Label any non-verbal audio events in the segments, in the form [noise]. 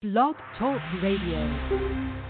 Blog Talk Radio.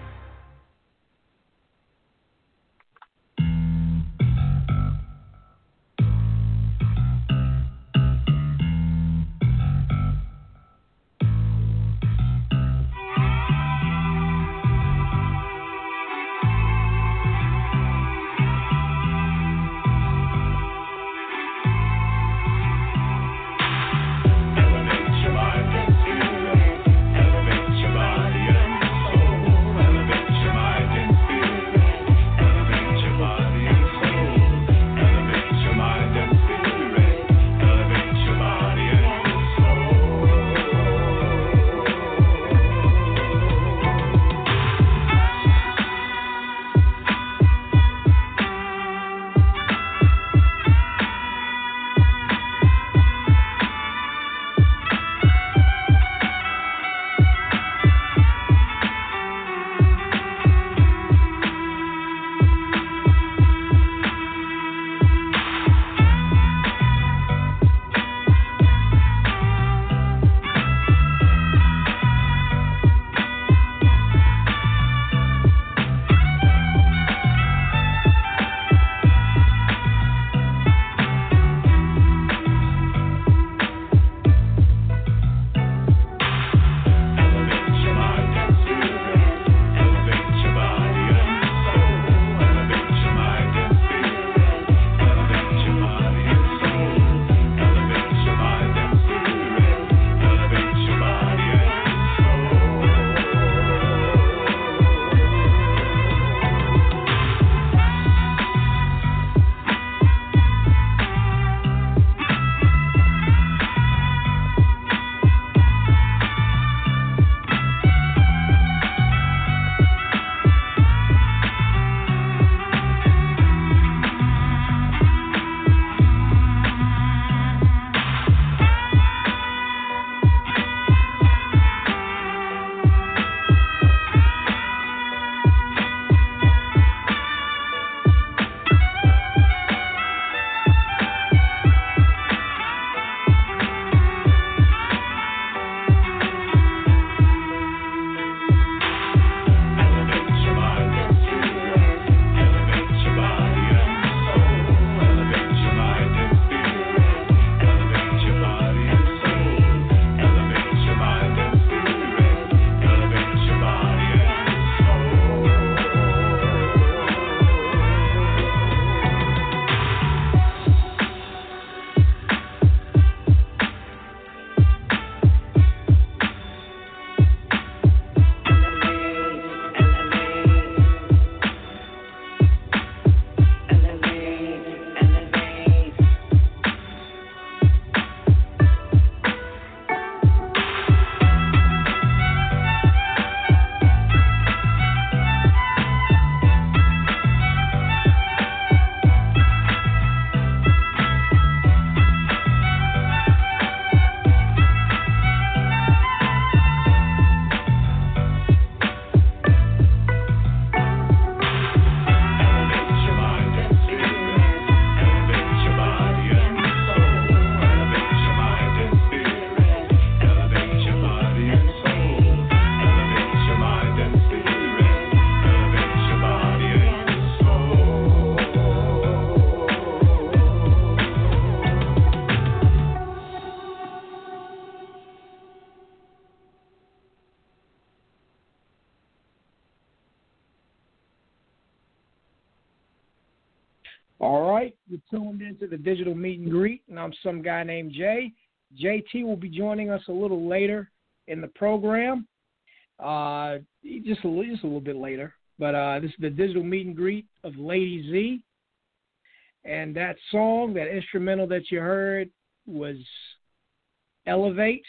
The digital meet and greet, and I'm some guy named Jay. JT will be joining us a little later in the program, uh, just a just a little bit later. But uh, this is the digital meet and greet of Lady Zhe, and that song, that instrumental that you heard, was "Elevate."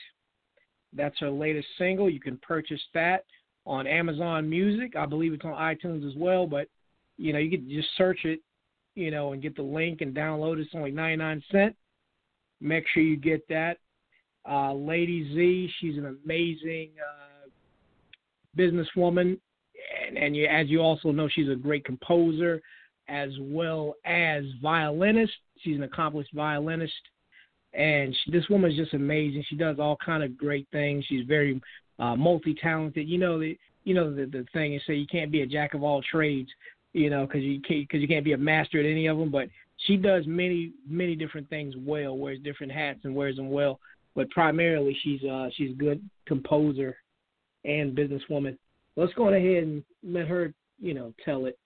That's her latest single. You can purchase that on Amazon Music. I believe it's on iTunes as well, but you know you can just search it you know, and get the link and download. It's only 99 cents. Make sure you get that. Uh, Lady Zhe, she's an amazing uh, businesswoman, and, and you, as you also know, she's a great composer as well as violinist. She's an accomplished violinist, and she, this woman is just amazing. She does all kind of great things. She's very uh, multi-talented. You know the you know the the thing is say you can't be a jack of all trades, you know, because you can't because you can't be a master at any of them. But she does many many different things well, wears different hats and wears them well. But primarily, she's uh she's a good composer and businesswoman. Let's go ahead and let her you know tell it.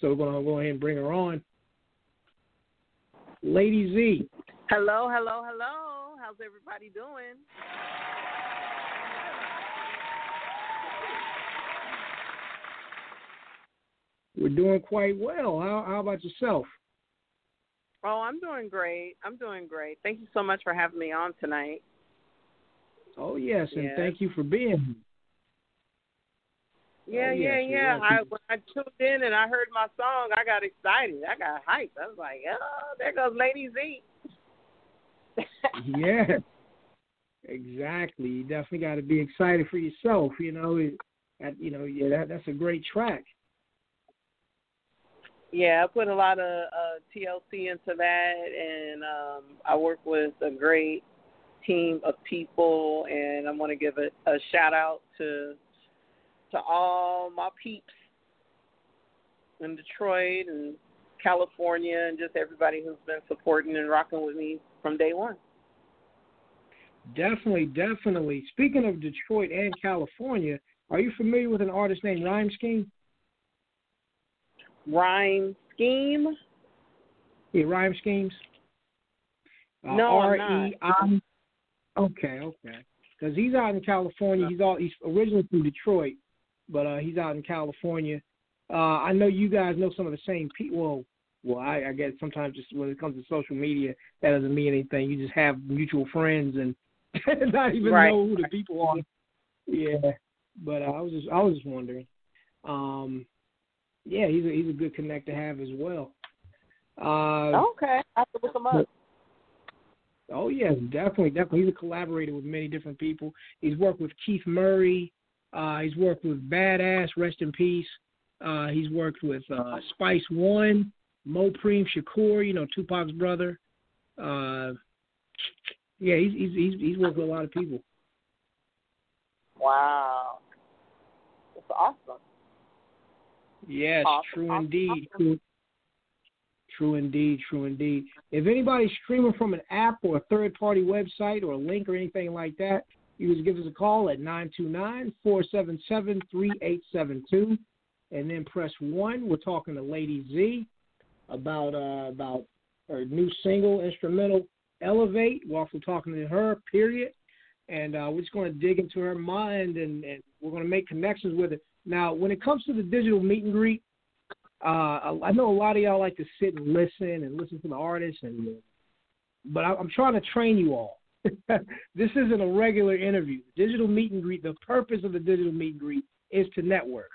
So we're gonna go ahead and bring her on. Lady Zhe. Hello, hello, hello. How's everybody doing? We're doing quite well. How, how about yourself? Oh, I'm doing great. I'm doing great. Thank you so much for having me on tonight. Oh yes, and Yes. thank you for being here. Yeah, Oh, yeah, yes, yeah. I when I tuned in and I heard my song, I got excited. I got hyped. I was like, oh, there goes Lady Zhe. [laughs] Yeah, exactly. You definitely got to be excited for yourself. You know, it, that, you know, yeah, that that's a great track. Yeah, I put a lot of uh, TLC into that, and um, I work with a great team of people, and I want to give a, a shout out to to all my peeps in Detroit and California, and just everybody who's been supporting and rocking with me from day one. Definitely, definitely. Speaking of Detroit and California, are you familiar with an artist named Rhyme Scheme? Rhyme scheme? Yeah, Rhyme Schemes. Uh, No, I'm R E I. Okay, okay. Because he's out in California. He's all he's originally from Detroit, but uh, he's out in California. Uh, I know you guys know some of the same people. Well, well, I, I guess sometimes just when it comes to social media, that doesn't mean anything. You just have mutual friends and [laughs] not even Right. know who the people are. Yeah, but uh, I was just I was just wondering. Um, yeah, he's a, he's a good connect to have as well. Uh, Okay, I have to look them up. Oh yes, definitely, definitely. He's a collaborator with many different people. He's worked with Keith Murray. Uh, he's worked with Bad Azz, rest in peace. Uh, he's worked with uh, Spice One, Mopreme Shakur, you know Tupac's brother. Uh, yeah, he's he's he's he's worked with a lot of people. Wow, it's awesome. Yes, Awesome, true awesome, indeed. awesome. True, indeed, true indeed. If anybody's streaming from an app or a third party website or a link or anything like that, you just give us a call at 929-477-3872 and then press 1. We're talking to Lady Zhe about uh, about her new single instrumental Elevate. We're also talking to her, period. And uh, we're just going to dig into her mind and, and we're going to make connections with it. Now, when it comes to the digital meet and greet, uh, I know a lot of y'all like to sit and listen and listen to the artists, and but I'm trying to train you all. [laughs] this isn't a regular interview. Digital meet and greet. The purpose of the digital meet and greet is to network.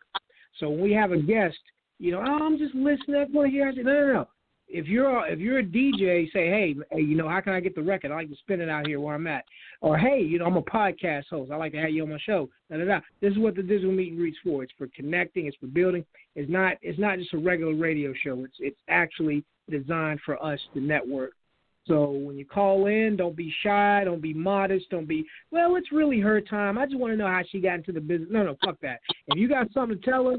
So when we have a guest, you know, oh, I'm just listening. I want to hear. No, no, no. If you're a, if you're a DJ, say, hey, hey, you know, how can I get the record? I like to spin it out here where I'm at. Or hey, you know, I'm a podcast host. I like to have you on my show. Da, da, da. This is what the digital meet and greet's for. It's for connecting. It's for building. It's not it's not just a regular radio show. It's it's actually designed for us to network. So when you call in, don't be shy, don't be modest, don't be well. It's really her time. I just want to know how she got into the business. No, no, fuck that. If you got something to tell her,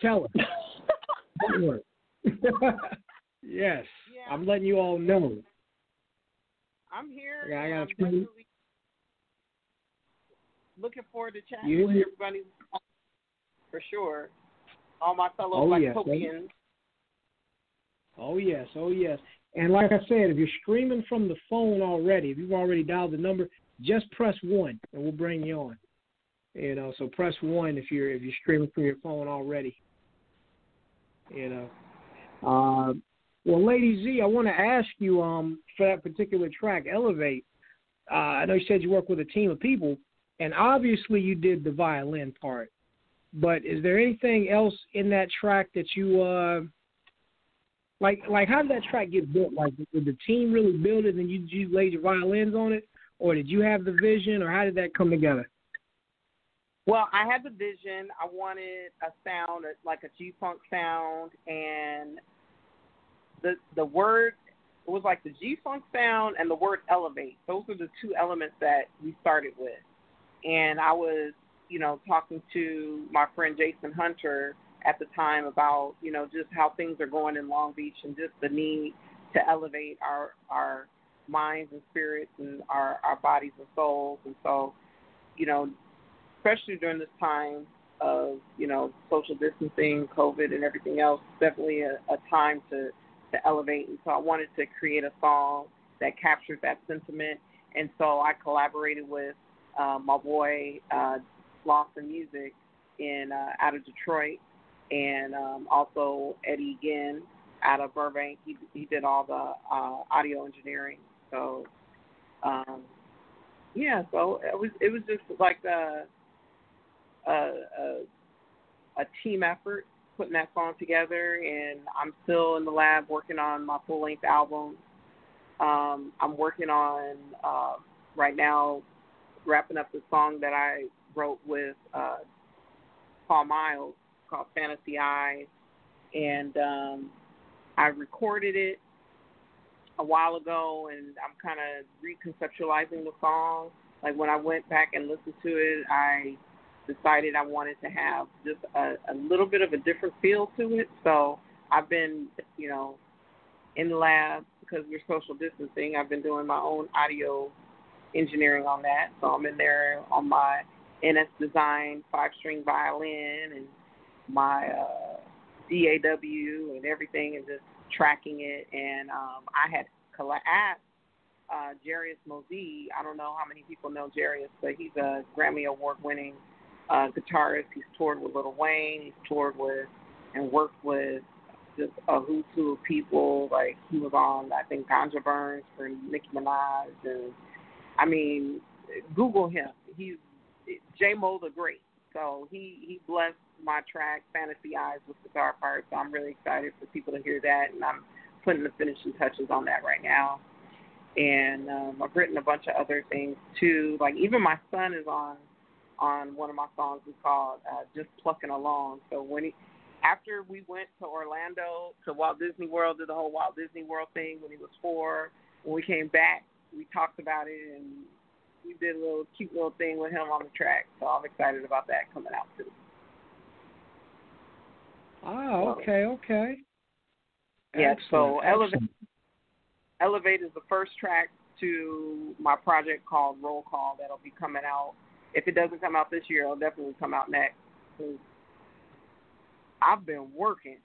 tell her. [laughs] Don't worry. [laughs] yes, Yeah. I'm letting you all know. I'm here. Yeah, I got few- looking forward to chatting You with everybody for sure. All my fellow Oh, yes, Oh yes, oh yes. And like I said, if you're streaming from the phone already, if you've already dialed the number, just press one and we'll bring you on. You know, so press one if you're if you're streaming from your phone already. You know. Uh, well, Lady Zhe, I want to ask you um for that particular track, Elevate. Uh, I know you said you work with a team of people, and obviously you did the violin part. But is there anything else in that track that you uh like like how did that track get built? Like did the team really build it and you you laid your violins on it, or did you have the vision, or how did that come together? Well, I had the vision. I wanted a sound like a G funk sound, and the the word it was like the G funk sound and the word elevate. Those are the two elements that we started with. and I was, you know, talking to my friend Jason Hunter at the time about, you know, just how things are going in Long Beach and just the need to elevate our our minds and spirits and our our bodies and souls. And so, you know, especially during this time of you know social distancing, COVID, and everything else, definitely a, a time to to elevate. And so I wanted to create a song that captures that sentiment. And so I collaborated with uh, my boy uh, Lawson Music in uh, out of Detroit, and um, also Eddie Ginn out of Burbank. He he did all the uh, audio engineering. So um, yeah, so it was it was just like a a, a, a team effort putting that song together, and I'm still in the lab working on my full length album. Um, I'm working on uh, right now wrapping up the song that I wrote with uh, Paul Miles called Fantasy Eyes, and um, I recorded it a while ago, and I'm kind of reconceptualizing the song. Like when I went back and listened to it, I decided I wanted to have just a, a little bit of a different feel to it. So I've been, you know, in the lab because we're social distancing. I've been doing my own audio engineering on that. So I'm in there on my NS Design five string violin and my uh, DAW and everything, and just tracking it. And um, I had asked uh, Jairus Mozee. I don't know how many people know Jairus, but he's a Grammy Award winning uh, guitarist. He's toured with Lil Wayne. He's toured with and worked with just a who's who of people. Like he was on, I think, Ganja Burns for Nicki Minaj, and I mean, Google him. He's J Mo the Great. So he he blessed my track Fantasy Eyes with guitar parts. So I'm really excited for people to hear that, and I'm putting the finishing touches on that right now. And um, I've written a bunch of other things too. Like even my son is on on one of my songs. It's called uh, "Just Plucking Along." So when he after we went to Orlando to Walt Disney World, did the whole Walt Disney World thing when he was four. When we came back, we talked about it and we did a little cute little thing with him on the track. So I'm excited about that coming out too. Ah, okay, okay. Yeah, excellent, so Elevate, Elevate is the first track to my project called Roll Call that'll be coming out. If it doesn't come out this year, it'll definitely come out next. I've been working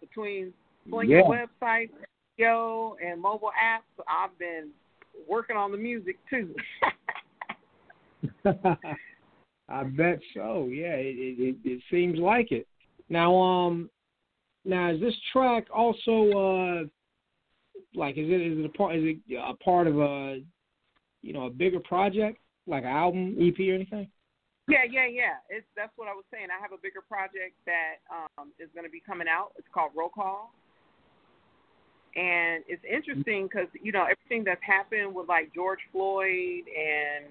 between swinging yeah. websites, video, and mobile apps. I've been working on the music too. [laughs] I bet so. Yeah, it, it it seems like it. Now, um, now is this track also uh, like is it is it a part is it a part of a you know a bigger project like an album EP or anything? Yeah, yeah, yeah. It's that's what I was saying. I have a bigger project that um, is going to be coming out. It's called Roll Call, and it's interesting because you know everything that's happened with like George Floyd and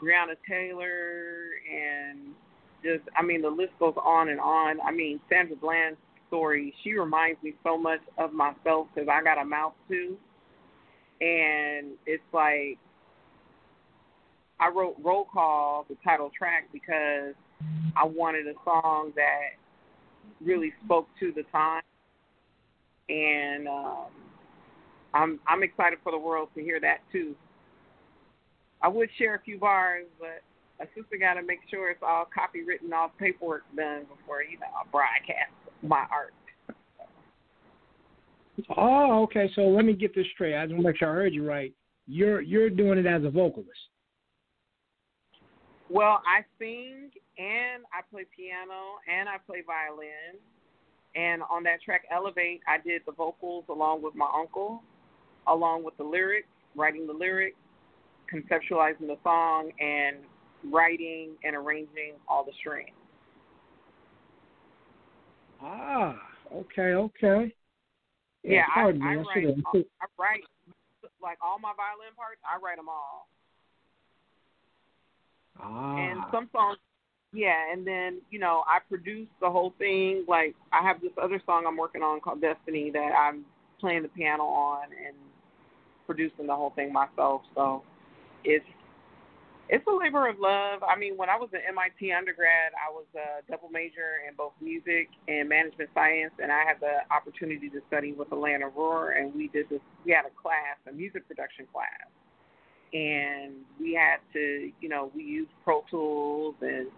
Breonna Taylor and just I mean the list goes on and on. I mean Sandra Bland's story. She reminds me so much of myself because I got a mouth too, and it's like I wrote Roll Call, the title track, because I wanted a song that really spoke to the time, and um, I'm I'm excited for the world to hear that too. I would share a few bars, but a sister got to make sure it's all copywritten, all paperwork done before you know I broadcast my art. Oh, okay. So let me get this straight. I just want to make sure I heard you right. You're you're doing it as a vocalist. Well, I sing and I play piano and I play violin. And on that track, Elevate, I did the vocals along with my uncle, along with the lyrics, writing the lyrics, conceptualizing the song, and writing and arranging all the strings. Ah, okay, okay. Yeah, I, I, I, write. I write like all my violin parts. I write them all. Ah. And some songs, yeah, and then you know I produce the whole thing. Like I have this other song I'm working on called Destiny that I'm playing the piano on and producing the whole thing myself. So it's It's a labor of love. I mean, when I was an MIT undergrad, I was a double major in both music and management science, and I had the opportunity to study with Atlanta Roar, and we did this. We had a class, a music production class, and we had to, you know, we used Pro Tools and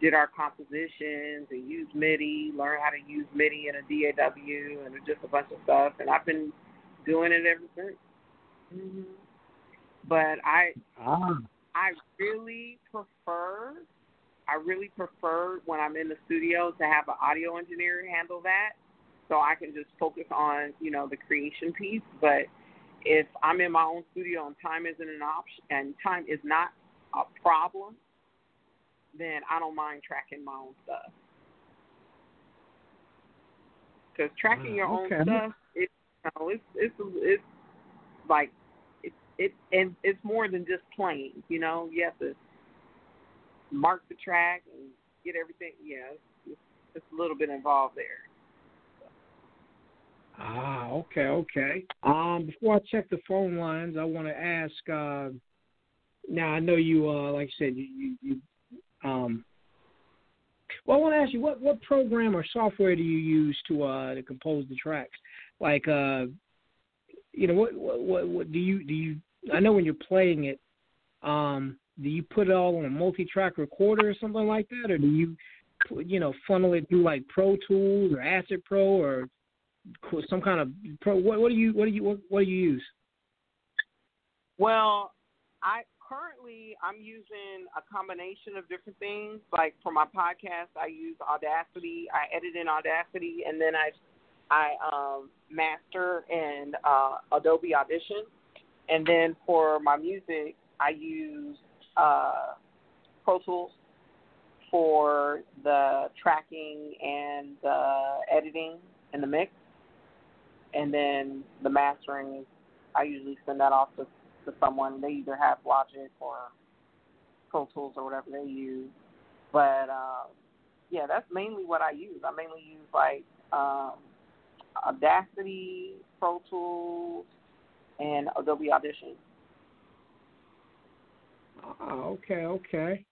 did our compositions and used MIDI, learned how to use MIDI in a DAW and just a bunch of stuff. And I've been doing it ever since. Mm-hmm. But I, ah. I really prefer, I really prefer when I'm in the studio to have an audio engineer handle that, so I can just focus on you know the creation piece. But if I'm in my own studio and time isn't an option and time is not a problem, then I don't mind tracking my own stuff. Because tracking your okay. own stuff, it, you know, it's it's it's like it it and it's more than just playing. You know, you have to mark the track and get everything. Yeah, it's, it's a little bit involved there. Ah, okay, okay. Um, before I check the phone lines, I want to ask. Uh, now I know you, uh, like I said, you, you um, well, I want to ask you what what program or software do you use to uh to compose the tracks? Like uh, you know, what what what, what do you do you? I know when you're playing it, um, do you put it all on a multi-track recorder or something like that, or do you, you know, funnel it through like Pro Tools or Acid Pro or some kind of pro? What, what do you what do you what, what do you use? Well, I currently I'm using a combination of different things. Like for my podcast, I use Audacity. I edit in Audacity, and then I I um, master in uh, Adobe Audition. And then for my music, I use uh, Pro Tools for the tracking and the editing and the mix. And then the mastering, I usually send that off to to someone. They either have Logic or Pro Tools or whatever they use. But um, yeah, that's mainly what I use. I mainly use like um, Audacity, Pro Tools, and Adobe Audition. Oh, okay, okay.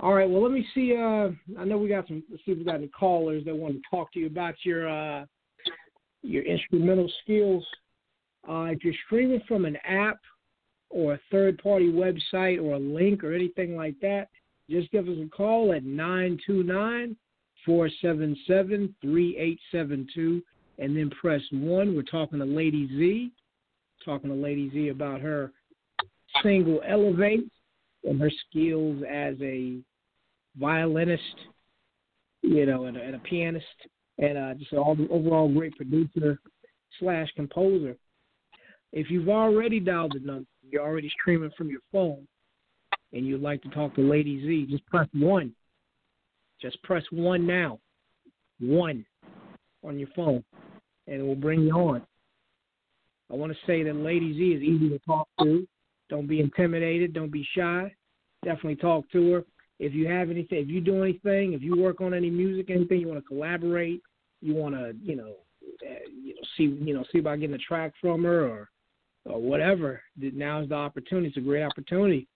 All right. Well, let me see. Uh, I know we got some. Let's see if we got any callers that want to talk to you about your uh, your instrumental skills. Uh, if you're streaming from an app or a third party website or a link or anything like that, just give us a call at 929 477 3872 and then press 1. We're talking to Lady Zhe, talking to Lady Zhe about her single Elevate and her skills as a violinist, you know, and, and a pianist, and uh, just an overall great producer slash composer. If you've already dialed the number, you're already streaming from your phone, and you'd like to talk to Lady Zhe, just press one. Just press one now. One on your phone, and it will bring you on. I want to say that Lady Zhe is easy to talk to. Don't be intimidated. Don't be shy. Definitely talk to her. If you have anything, if you do anything, if you work on any music, anything you want to collaborate, you want to, you know, uh, you know, see, you know, see about getting a track from her or or whatever, now is the opportunity. It's a great opportunity.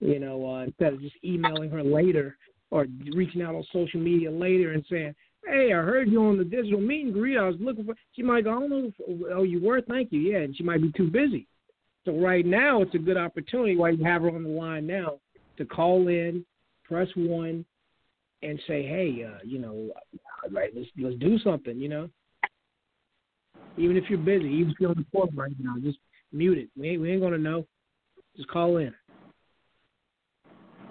You know, uh, instead of just emailing her later or reaching out on social media later and saying, "Hey, I heard you on the digital meet and greet. I was looking for." She might go, "I don't know. If, oh, you were? Thank you." Yeah, and she might be too busy. So right now, it's a good opportunity while you have her on the line now to call in, press one, and say, "Hey, uh, you know, right, let's let's do something." You know, even if you're busy, even if you're on the phone right now, just Mute it. We ain't, we ain't gonna know. Just call in.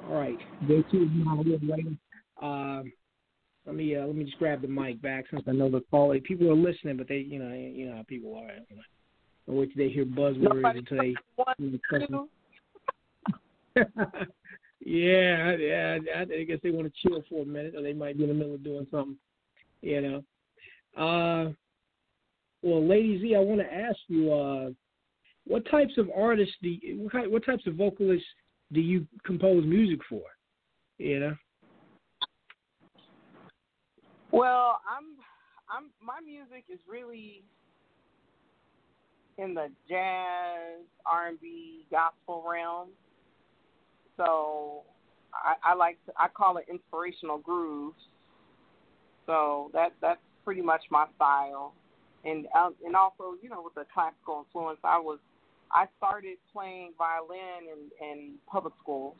All right, day two is waiting. Um, let me uh, let me just grab the mic back since I know the quality. People are listening, but they you know you know how people are. I'll wait till they hear buzzwords until they. [laughs] yeah, yeah. I guess they want to chill for a minute, or they might be in the middle of doing something. You know. Uh, well, Lady Zhe, I want to ask you. Uh, what types of artists do you, what, what types of vocalists do you compose music for? You know. Well, I'm I'm my music is really in the jazz, R&B, gospel realm. So I, I like to, I call it inspirational grooves. So that that's pretty much my style, and um, and also you know with the classical influence, I was I started playing violin in in public schools,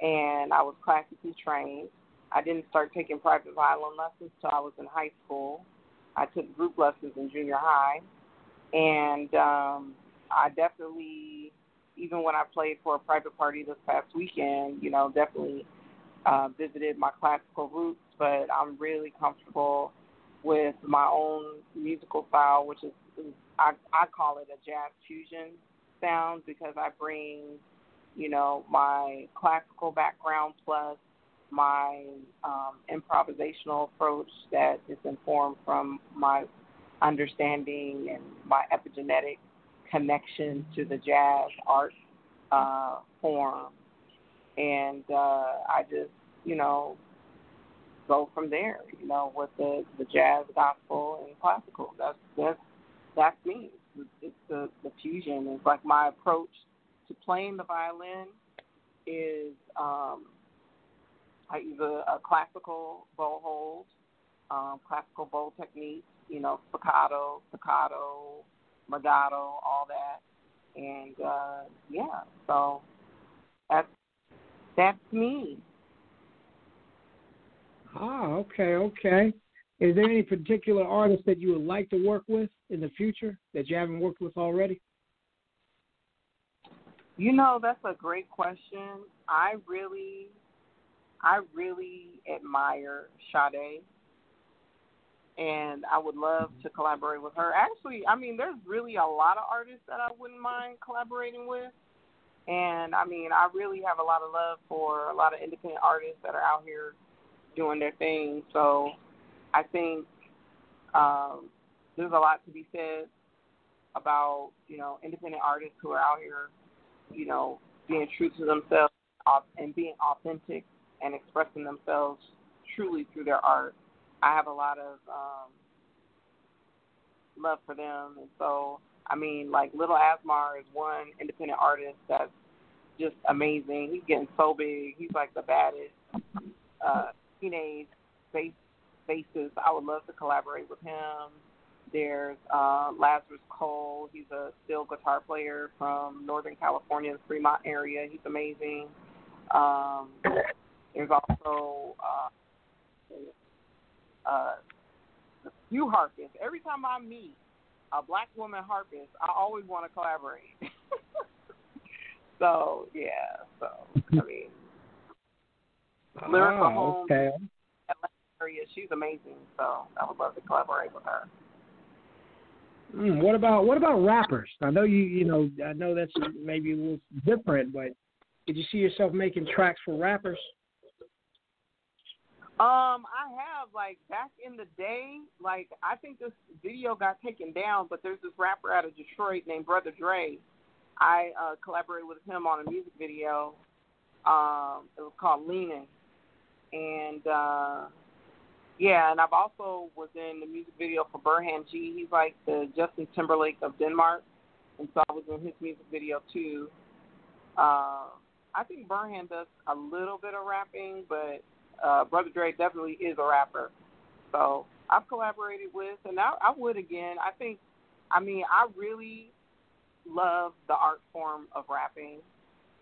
and I was classically trained. I didn't start taking private violin lessons till I was in high school. I took group lessons in junior high, and um, I definitely, even when I played for a private party this past weekend, you know, definitely uh, visited my classical roots. But I'm really comfortable with my own musical style, which is I, I call it a jazz fusion sound because I bring, you know, my classical background plus my um, improvisational approach that is informed from my understanding and my epigenetic connection to the jazz art uh, form. And uh, I just, you know, go from there, you know, with the, the jazz, gospel, and classical. That's that's that's me. It's the the fusion. It's like my approach to playing the violin is um, I use a, a classical bow hold, um, classical bow technique, you know, spiccato, staccato, legato, all that, and uh, yeah, so that's that's me. Ah, okay, okay. Is there any particular artist that you would like to work with in the future that you haven't worked with already? You know, that's a great question. I really I really admire Sade, and I would love to collaborate with her. Actually, I mean, there's really a lot of artists that I wouldn't mind collaborating with, and I mean, I really have a lot of love for a lot of independent artists that are out here doing their thing. So, I think um, there's a lot to be said about you know independent artists who are out here, you know, being true to themselves and being authentic and expressing themselves truly through their art. I have a lot of um, love for them, and so I mean, like Little Asmar is one independent artist that's just amazing. He's getting so big. He's like the baddest uh, teenage bass bassist. I would love to collaborate with him. There's uh, Lazarus Cole. He's a steel guitar player from Northern California, the Fremont area. He's amazing. Um, there's also uh, uh, few harpists. Every time I meet a black woman harpist, I always want to collaborate. [laughs] so yeah, so I mean, [laughs] lyrical oh, home okay. area. She's amazing. So I would love to collaborate with her. Mm, what about what about rappers? I know you you know I know that's maybe a little different, but did you see yourself making tracks for rappers? Um, I have like back in the day, like I think this video got taken down, but there's this rapper out of Detroit named Brother Dre. I uh, collaborated with him on a music video. Um, it was called Leaning, and uh, yeah, and I've also was in the music video for Burhan G. He's like the Justin Timberlake of Denmark, and so I was in his music video too. Uh, I think Burhan does a little bit of rapping, but uh, Brother Dre definitely is a rapper. So I've collaborated with, and I, I would again. I think, I mean, I really love the art form of rapping.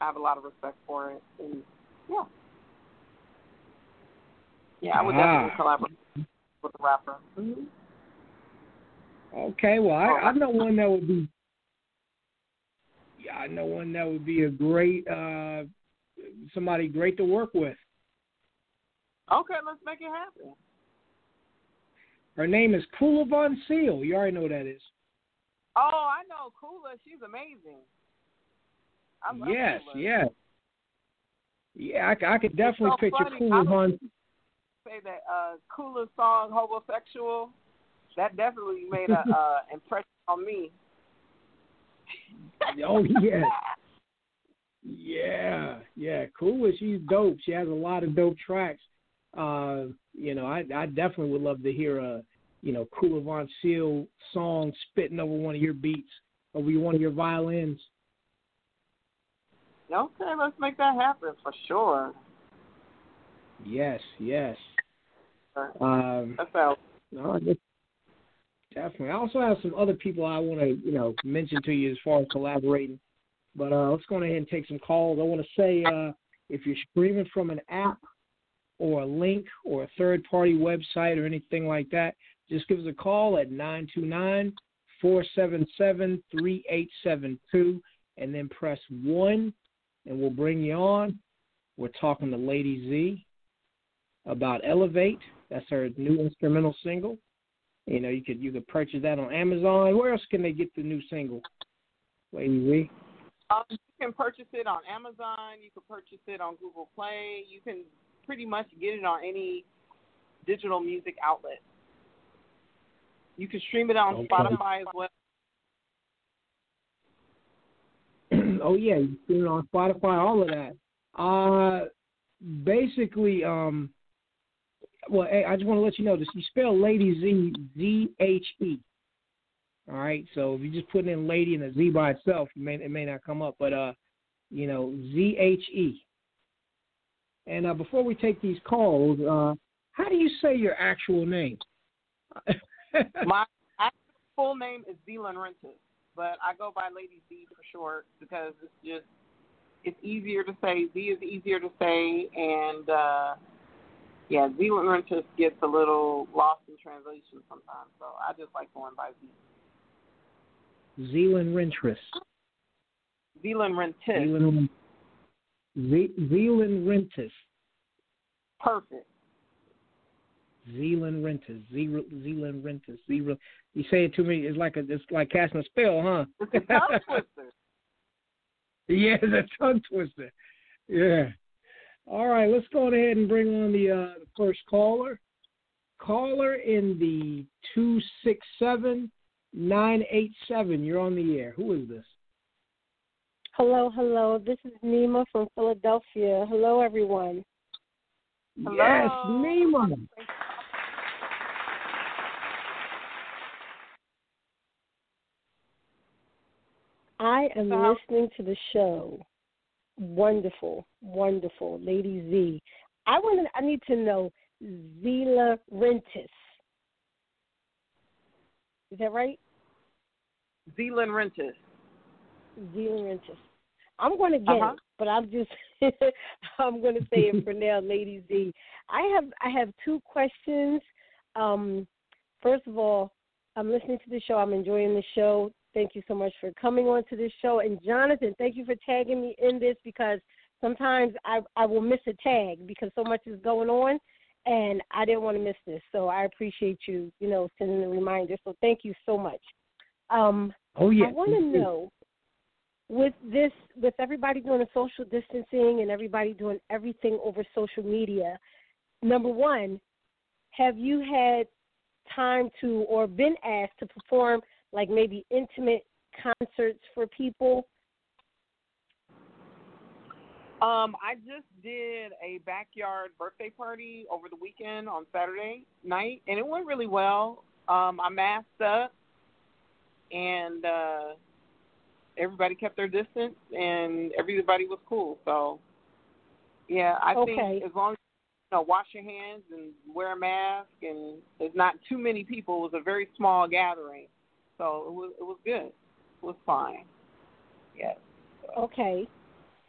I have a lot of respect for it, and yeah, yeah, I would definitely Ah. collaborate with a rapper. Mm-hmm. Okay, well I, I know one that would be. Yeah, I know one that would be a great uh somebody great to work with. Okay, let's make it happen. Her name is Kula Von Seal. You already know who that is. Oh, I know Kula. She's amazing. I love yes, Kula. yes. Yeah, I, I could definitely so picture funny. Kula Von. Say that uh, Kula song "Homosexual." That definitely made a [laughs] uh, impression on me. Oh yeah, [laughs] yeah, yeah. Kula, she's dope. She has a lot of dope tracks. Uh, you know, I I definitely would love to hear a you know Kula Von Seal song spitting over one of your beats, over one of your violins. Okay, let's make that happen for sure. Yes, yes. Um, that sounds. No, definitely. I also have some other people I want to, you know, mention to you as far as collaborating. But uh, let's go ahead and take some calls. I want to say uh, if you're streaming from an app or a link or a third party website or anything like that, just give us a call at 929 477 3872 and then press 1 and we'll bring you on. We're talking to Lady Zhe about Elevate. That's her new instrumental single. You know, you could you could purchase that on Amazon. Where else can they get the new single, Lady Zhe? Um, you can purchase it on Amazon. You can purchase it on Google Play. You can pretty much get it on any digital music outlet. You can stream it on okay. Spotify as well. [clears throat] oh yeah, you stream it on Spotify, all of that. Uh, basically, um, well, hey, I just want to let you know this. You spell Lady Zhe Z H E. All right, so if you just put in lady and a Z by itself, it may it may not come up, but uh, you know Z H E. And uh, before we take these calls, uh, how do you say your actual name? [laughs] My actual full name is Zealand Rentis, but I go by Lady Zhe for short because it's just it's easier to say. Z is easier to say, and uh, yeah, Zealand Rentis gets a little lost in translation sometimes. So I just like going by Z. Zealand Rentis. Zealand Rentis. Zealand, Zealand Rentis. Perfect. Zealand Rentis. Zealand Rentis. Zealand. You say it to me. It's like a. It's like casting a spell, huh? It's a tongue [laughs] twister. yeah, it's a tongue twister. Yeah. All right, let's go ahead and bring on the, uh, the first caller. Caller in the two six seven 987. You're on the air. Who is this? Hello, hello. This is Nima from Philadelphia. Hello, everyone. Hello. Yes, Nima. I am listening to the show. Wonderful, wonderful, Lady Zhe. I want to. I need to know Zila Rentis. Is that right? Zealand Rentis. Zealand Rentis. I'm going to get uh-huh. it, but I'm just [laughs] I'm going to say it for now, [laughs] Lady Zhe. I have I have two questions. Um, first of all, I'm listening to the show. I'm enjoying the show. Thank you so much for coming on to this show. And Jonathan, thank you for tagging me in this because sometimes I I will miss a tag because so much is going on and I didn't want to miss this. So I appreciate you, you know, sending the reminder. So thank you so much. Um, oh yeah. I want to know with this, with everybody doing a social distancing and everybody doing everything over social media. Number one, have you had time to or been asked to perform like maybe intimate concerts for people? Um, I just did a backyard birthday party over the weekend on Saturday night, and it went really well. Um, I masked up and uh, everybody kept their distance, and everybody was cool. So, yeah, I okay. think as long as you know, wash your hands and wear a mask, and there's not too many people. It was a very small gathering, so it was it was good. It was fine. Yes. Okay.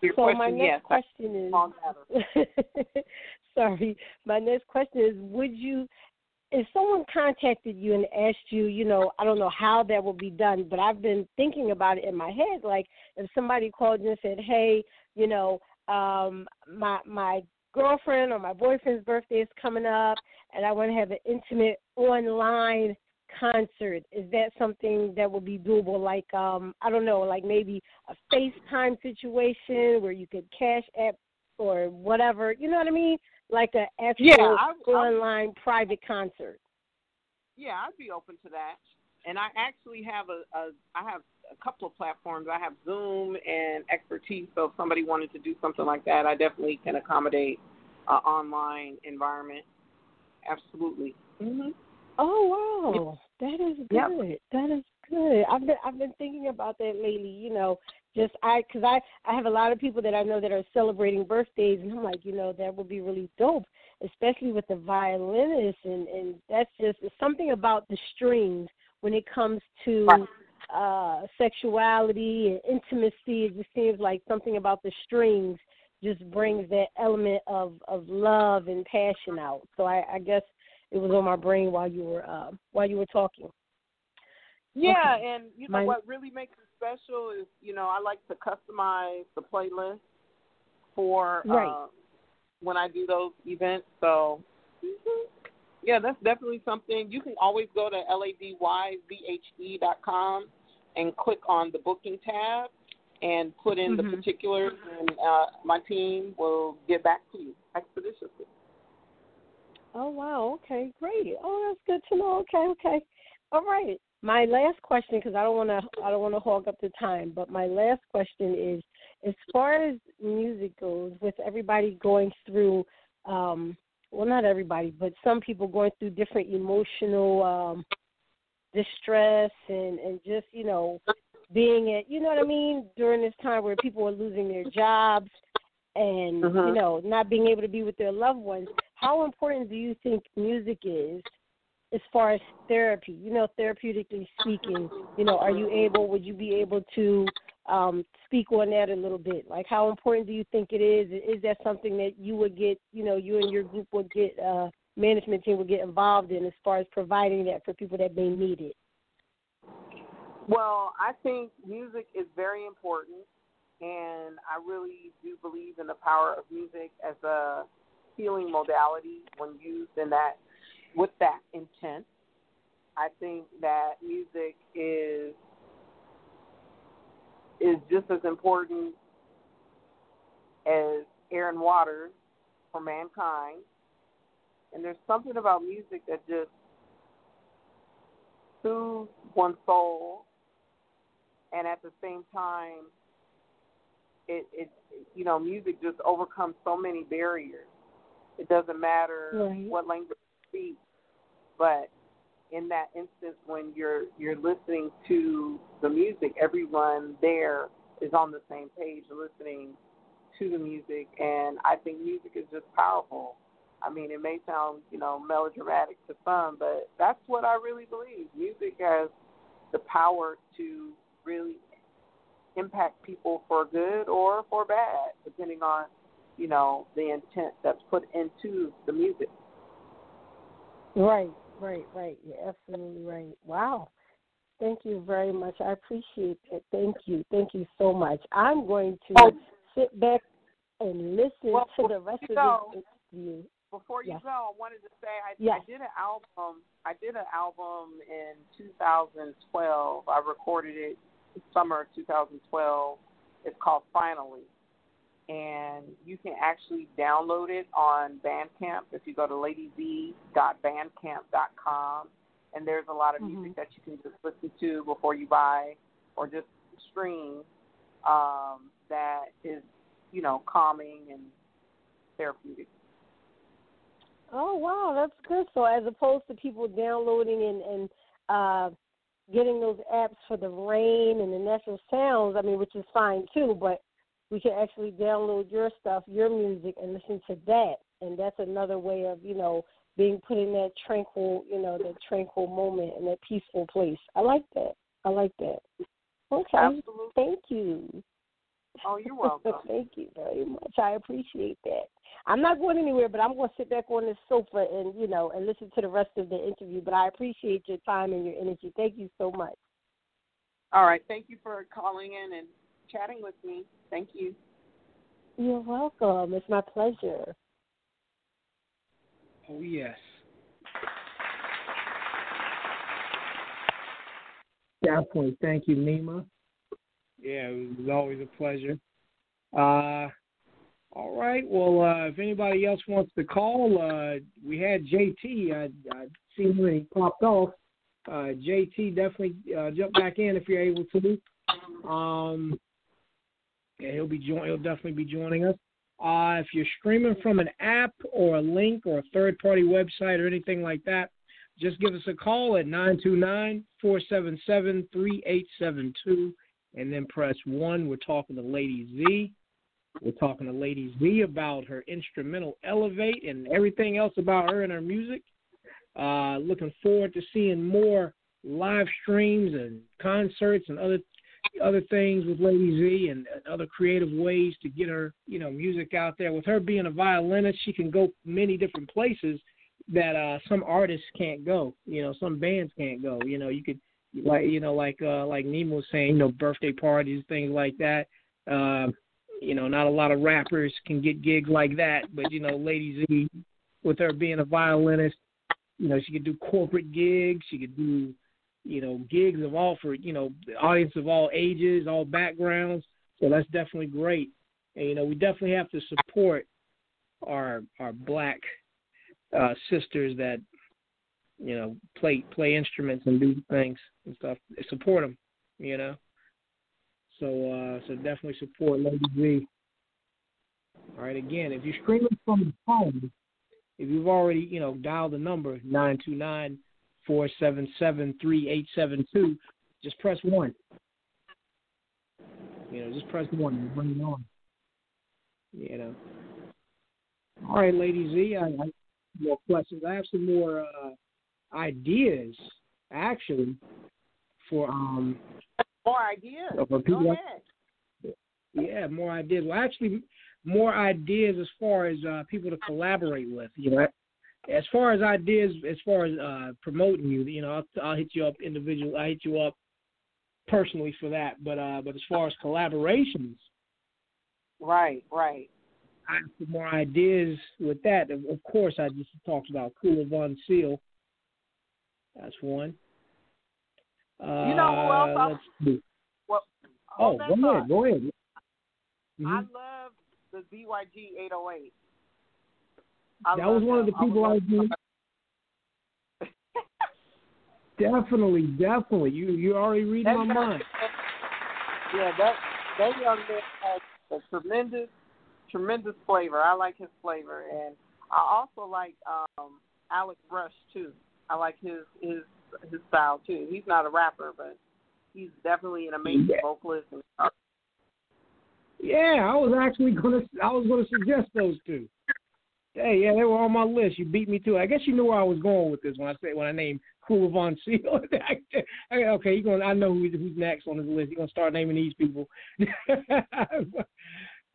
So, so question, my next yes, question is [laughs] sorry. My next question is: Would you if someone contacted you and asked you, you know, I don't know how that will be done, but I've been thinking about it in my head. Like if somebody called you and said, "Hey, you know, um, my my girlfriend or my boyfriend's birthday is coming up, and I want to have an intimate online concert," is that something that would be doable? Like, um, I don't know, like maybe a FaceTime situation where you could cash app or whatever. You know what I mean? Like an actual yeah, I, online I, private concert. Yeah, I'd be open to that. And I actually have a, a I have a couple of platforms. I have Zoom and Expertise. So if somebody wanted to do something like that, I definitely can accommodate an online environment. Absolutely. Mm-hmm. Oh wow, that is good. Yep. That is good. I've been I've been thinking about that lately. You know, just I because I I have a lot of people that I know that are celebrating birthdays, and I'm like, you know, that would be really dope, especially with the violinist, and and that's just something about the strings when it comes to uh sexuality and intimacy. It just seems like something about the strings just brings that element of of love and passion out. So I, I guess it was on my brain while you were uh, while you were talking. Yeah, okay. and you know my, what really makes it special is you know I like to customize the playlist for right. uh, when I do those events. So mm-hmm. yeah, that's definitely something. You can always go to ladyzhe.com and click on the booking tab and put in mm-hmm. the particulars, and uh, my team will get back to you expeditiously. Oh wow! Okay, great. Oh, that's good to know. Okay, okay. All right. My last question, because I don't want to, I don't want to hog up the time, but my last question is, as far as music goes, with everybody going through, um, well, not everybody, but some people going through different emotional um, distress and and just you know being at, you know what I mean, during this time where people are losing their jobs and uh-huh. you know not being able to be with their loved ones. How important do you think music is as far as therapy, you know, therapeutically speaking, you know, are you able, would you be able to um, speak on that a little bit? Like, how important do you think it is? Is that something that you would get, you know, you and your group would get, uh, management team would get involved in as far as providing that for people that may need it? Well, I think music is very important, and I really do believe in the power of music as a healing modality when used in that with that intent. I think that music is is just as important as air and water for mankind. And there's something about music that just soothes one's soul and at the same time it it you know, music just overcomes so many barriers. It doesn't matter right. what language speak but in that instance, when you're you're listening to the music, everyone there is on the same page, listening to the music, and I think music is just powerful. I mean, it may sound you know melodramatic to some, but that's what I really believe. Music has the power to really impact people for good or for bad, depending on you know the intent that's put into the music. Right. Right, right. You're absolutely right. Wow. Thank you very much. I appreciate it. Thank you. Thank you so much. I'm going to oh. sit back and listen well, to the rest of go, this interview. Before you yes. go, I wanted to say I, yes. I did an album. I did an album in 2012. I recorded it summer of 2012. It's called Finally and you can actually download it on Bandcamp if you go to ladyv.bandcamp.com. And there's a lot of mm-hmm. music that you can just listen to before you buy or just stream um, that is, you know, calming and therapeutic. Oh wow, that's good. So as opposed to people downloading and and uh, getting those apps for the rain and the natural sounds, I mean, which is fine too, but we can actually download your stuff, your music, and listen to that. And that's another way of, you know, being put in that tranquil, you know, that tranquil moment and that peaceful place. I like that. I like that. Okay. Absolutely. Thank you. Oh, you're [laughs] welcome. Thank you very much. I appreciate that. I'm not going anywhere, but I'm going to sit back on this sofa and you know and listen to the rest of the interview. But I appreciate your time and your energy. Thank you so much. All right. Thank you for calling in and chatting with me. Thank you. You're welcome. It's my pleasure. Oh, yes. Definitely. Thank you, Nima. Yeah, it was always a pleasure. Uh, all right. Well, uh, if anybody else wants to call, uh, we had JT. I, I seen when he popped off. Uh, JT, definitely uh, jump back in if you're able to. Um, he'll be join. He'll definitely be joining us. Uh, if you're streaming from an app or a link or a third-party website or anything like that, just give us a call at 929-477-3872. and then press one. We're talking to Lady Zhe. We're talking to Lady Zhe about her instrumental Elevate and everything else about her and her music. Uh, looking forward to seeing more live streams and concerts and other other things with Lady Zhe and other creative ways to get her, you know, music out there. With her being a violinist, she can go many different places that uh some artists can't go. You know, some bands can't go. You know, you could like you know like uh like Nemo was saying, you know, birthday parties, things like that. Um, you know, not a lot of rappers can get gigs like that, but you know, Lady Zhe with her being a violinist, you know, she could do corporate gigs, she could do you know, gigs of all for, you know, audience of all ages, all backgrounds. So that's definitely great. And, you know, we definitely have to support our our black uh, sisters that, you know, play play instruments and do things and stuff. Support them, you know. So uh, so definitely support Lady Zhe. All right, again, if you're streaming from the phone, if you've already, you know, dialed the number nine two nine four seven seven three eight seven two. Just press one. You know, just press one and bring it on. You know. All right, Lady Zhe, I, I have more questions. I have some more uh, ideas, actually, for um. More ideas. For people Go ahead. Yeah, more ideas. Well, actually, more ideas as far as uh, people to collaborate with. You know, as far as ideas, as far as uh, promoting you, you know, I'll, I'll hit you up individually. I hit you up personally for that. But uh, but as far as collaborations, right, right. I have some more ideas with that. Of, of course, I just talked about Kula Von Seal. That's one. Uh, you know who else? Uh. Well, oh, go ahead. Go ahead. Mm-hmm. I love the BYG 808. I that was one of the people I was doing. definitely, definitely. You you already read my mind. Yeah, that that young man has a tremendous, tremendous flavor. I like his flavor, and I also like um Alex Rush too. I like his his his style too. He's not a rapper, but he's definitely an amazing yeah. vocalist. And, yeah, I was actually gonna I was gonna suggest those two. Hey, yeah, they were on my list. You beat me to it. I guess you knew where I was going with this when I said when I named Kula Von Seal. okay, you going? I know who's, who's next on his list. You're gonna start naming these people. [laughs]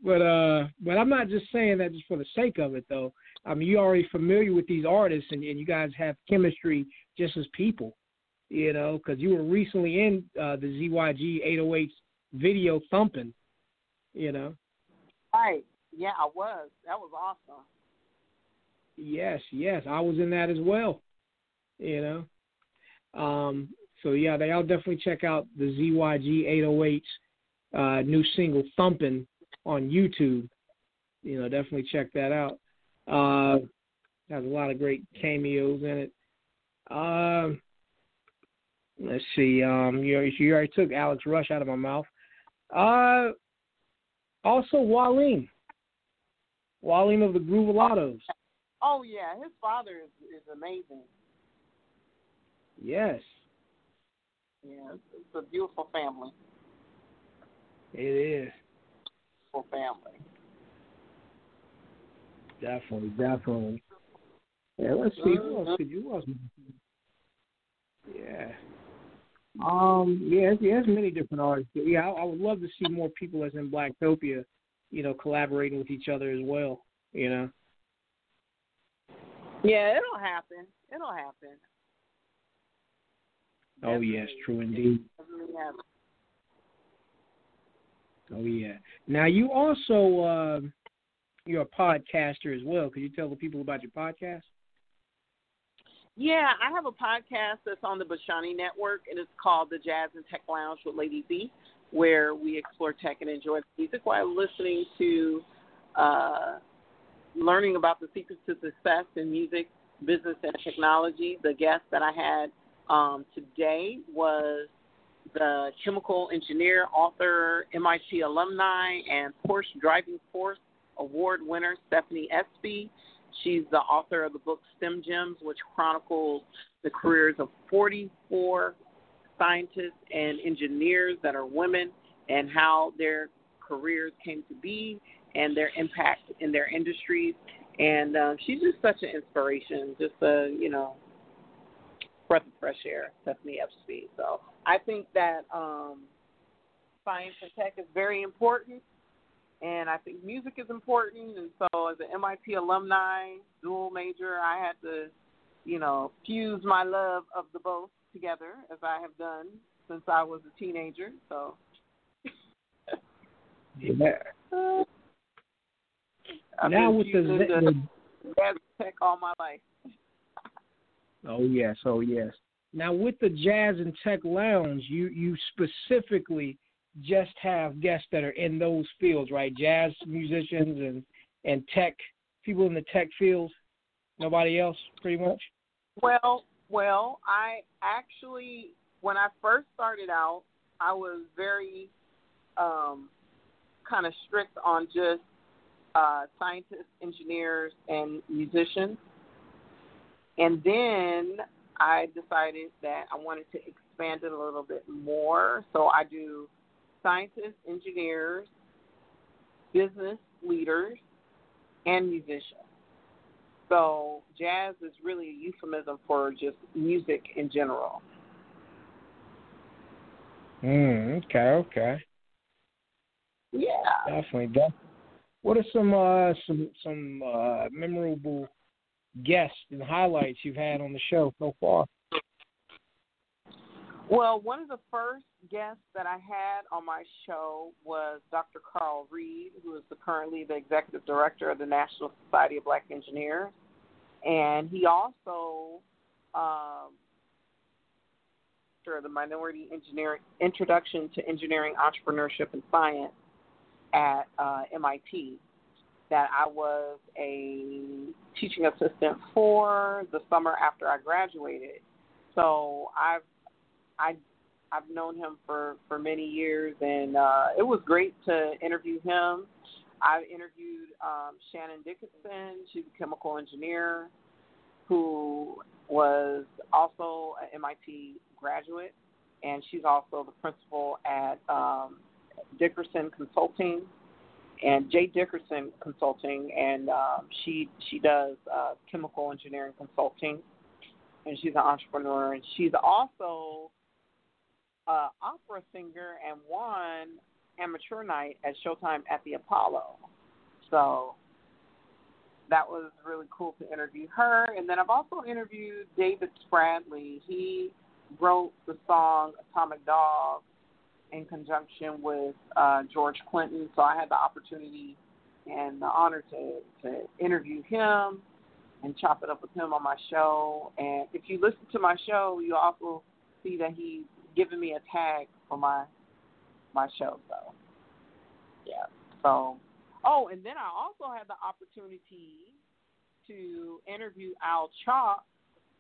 but uh, but I'm not just saying that just for the sake of it, though. I mean, you're already familiar with these artists, and, and you guys have chemistry just as people. You know, because you were recently in uh, the ZYG 808's video thumping. You know. Right. Yeah, I was. That was awesome. Yes, yes, I was in that as well. You know, um, so yeah, they all definitely check out the ZYG 808's uh, new single "Thumping" on YouTube. You know, definitely check that out. Uh, has a lot of great cameos in it. Uh, let's see. Um, you, you already took Alex Rush out of my mouth. Uh, also Waleem. Waleem of the Groovalados. Oh yeah, his father is is amazing. Yes. Yeah, it's, it's a beautiful family. It is. Beautiful family. Definitely, definitely. Yeah, let's see who else could you else? Yeah. Um. Yeah. There's many different artists. Yeah, I, I would love to see more people as in Blacktopia, you know, collaborating with each other as well. You know. Yeah, it'll happen. It'll happen. Oh Definitely. yes, true indeed. Oh yeah. Now you also uh, you're a podcaster as well. Could you tell the people about your podcast? Yeah, I have a podcast that's on the Bashani Network, and it's called the Jazz and Tech Lounge with Lady B, where we explore tech and enjoy music while listening to uh, learning about the secrets to success in music, business, and technology. The guest that I had um, today was the chemical engineer, author, MIT alumni, and Porsche Driving Force Award winner Stephanie Espy. She's the author of the book STEM Gems, which chronicles the careers of 44 scientists and engineers that are women and how their careers came to be and their impact in their industries. And um, she's just such an inspiration, just a you know breath of fresh air, Stephanie Espy. So I think that um, science and tech is very important, and I think music is important. And so, as an MIT alumni, dual major, I had to, you know, fuse my love of the both together, as I have done since I was a teenager. So. yeah. [laughs] I've now been with the, the, the tech all my life. [laughs] oh yes, oh yes. Now with the Jazz and Tech Lounge, you you specifically just have guests that are in those fields, right? Jazz musicians and and tech people in the tech field. Nobody else, pretty much. Well, well, I actually when I first started out, I was very um, kind of strict on just uh, scientists, engineers, and musicians. And then I decided that I wanted to expand it a little bit more. So I do scientists, engineers, business leaders, and musicians. So jazz is really a euphemism for just music in general. Mm, okay, okay. Yeah. Definitely, definitely. What are some uh, some some uh, memorable guests and highlights you've had on the show so far? Well, one of the first guests that I had on my show was Dr. Karl Reid, who is the, currently the executive director of the National Society of Black Engineers, and he also um, the Minority Engineering Introduction to Engineering Entrepreneurship and Science at uh, MIT that I was a teaching assistant for the summer after I graduated. So I've I I've known him for for many years, and uh, it was great to interview him. I interviewed um, Shannon Dickerson. She's a chemical engineer who was also an MIT graduate, and she's also the principal at um, Dickerson Consulting and Jay Dickerson Consulting, and um, she she does uh, chemical engineering consulting, and she's an entrepreneur, and she's also an opera singer and won amateur night at Showtime at the Apollo. So that was really cool to interview her. And then I've also interviewed David Spradley. He wrote the song Atomic Dog in conjunction with uh, George Clinton. So I had the opportunity and the honor to, to interview him and chop it up with him on my show. And if you listen to my show, you also see that he's given me a tag for my my show. So yeah. So oh, and then I also had the opportunity to interview Al Chalk,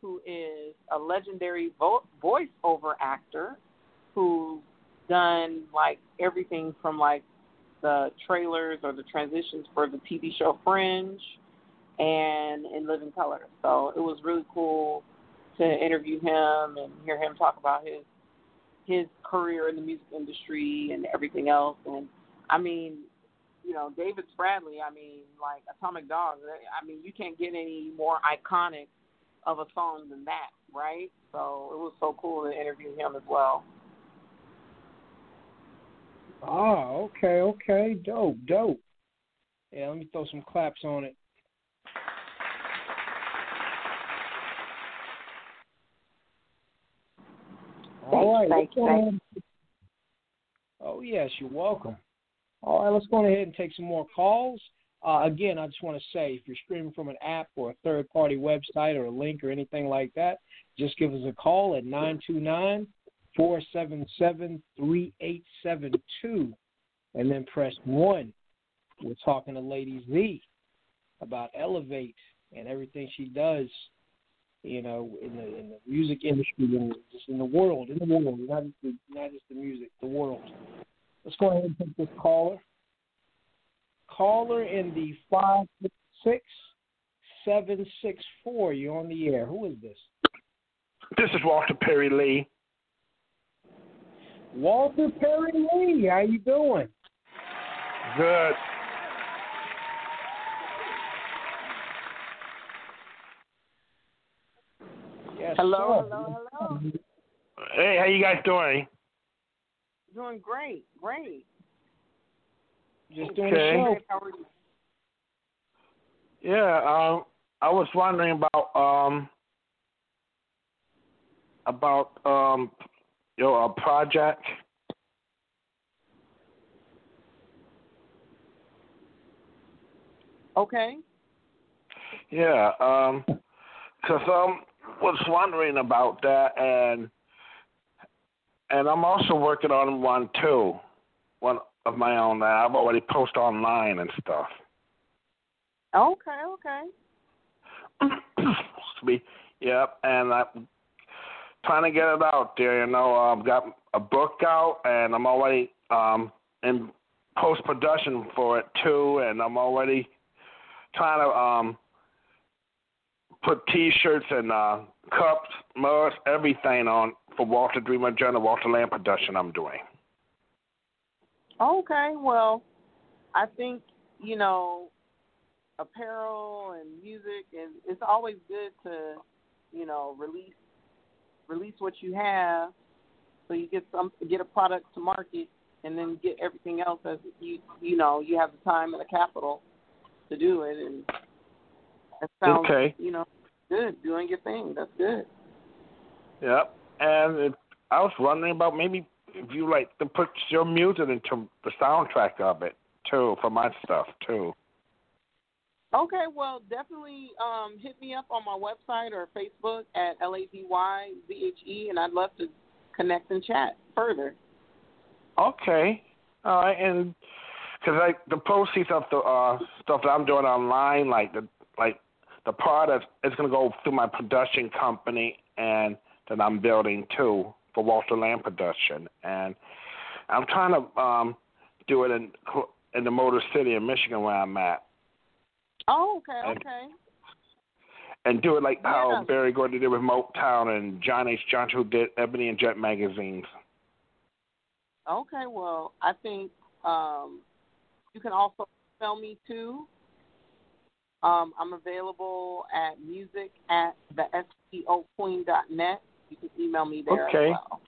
who is a legendary vo- voiceover actor who done like everything from like the trailers or the transitions for the TV show Fringe and in Living Color. So it was really cool to interview him and hear him talk about his his career in the music industry and everything else. And I mean, you know, David Spradley, I mean, like Atomic Dog, I mean, you can't get any more iconic of a song than that, right? So it was so cool to interview him as well. Oh, okay, okay, dope, dope. Yeah, let me throw some claps on it. All right, thanks, thanks. Oh yes, you're welcome. All right, let's go ahead and take some more calls. Uh, again, I just want to say if you're streaming from an app or a third party website or a link or anything like that, just give us a call at 929 477 3872 and then press 1. We're talking to Lady Zhe about Elevate and everything she does, you know, in the in the music industry and just in the world, in the world, not just the, not just the music, the world. Let's go ahead and take this caller. Caller in the five six seven six four. You're on the air. Who is this? This is Walter Perry Lee. Walter Perry Lee. How you doing? Good. Yes, Hello, sir. hello, hello. Hey, how you guys doing? Doing great, great. Just doing Okay. the show. How are you? Yeah, um, I was wondering about um about um your a project. Okay. Yeah, um, cause um was wondering about that, and and I'm also working on one too, one of my own that I've already posted online and stuff. Okay, okay. [coughs] Excuse me. Yep, and I'm trying to get it out there. You know, I've got a book out, and I'm already um in post production for it too, and I'm already trying to um put T-shirts and uh cups, mugs, everything on for Walter Dreamer Journal, Walter Land production. I'm doing. Okay, well, I think, you know, apparel and music and it's always good to, you know, release release what you have so you get some get a product to market and then get everything else as you you know, you have the time and the capital to do it and that sounds Okay. you know, good, doing your thing. That's good. Yep. And if, I was wondering about maybe if you like to put your music into the soundtrack of it too for my stuff too. Okay, well, definitely um, hit me up on my website or Facebook at L A D Y Z H E, and I'd love to connect and chat further. Okay. All right. And because like the proceeds of the uh, stuff that I'm doing online, like the like the product, it's gonna go through my production company and that I'm building too for Walter Land Production, and I'm trying to um, do it in in the Motor City in Michigan where I'm at. Oh, okay, And- okay. and do it like how Berry Gordy did with Motown and John H. Johnson who did Ebony and Jet magazines. Okay, well, I think um, you can also email me too. Um, I'm available at music at the net. You can email me there Okay. as well.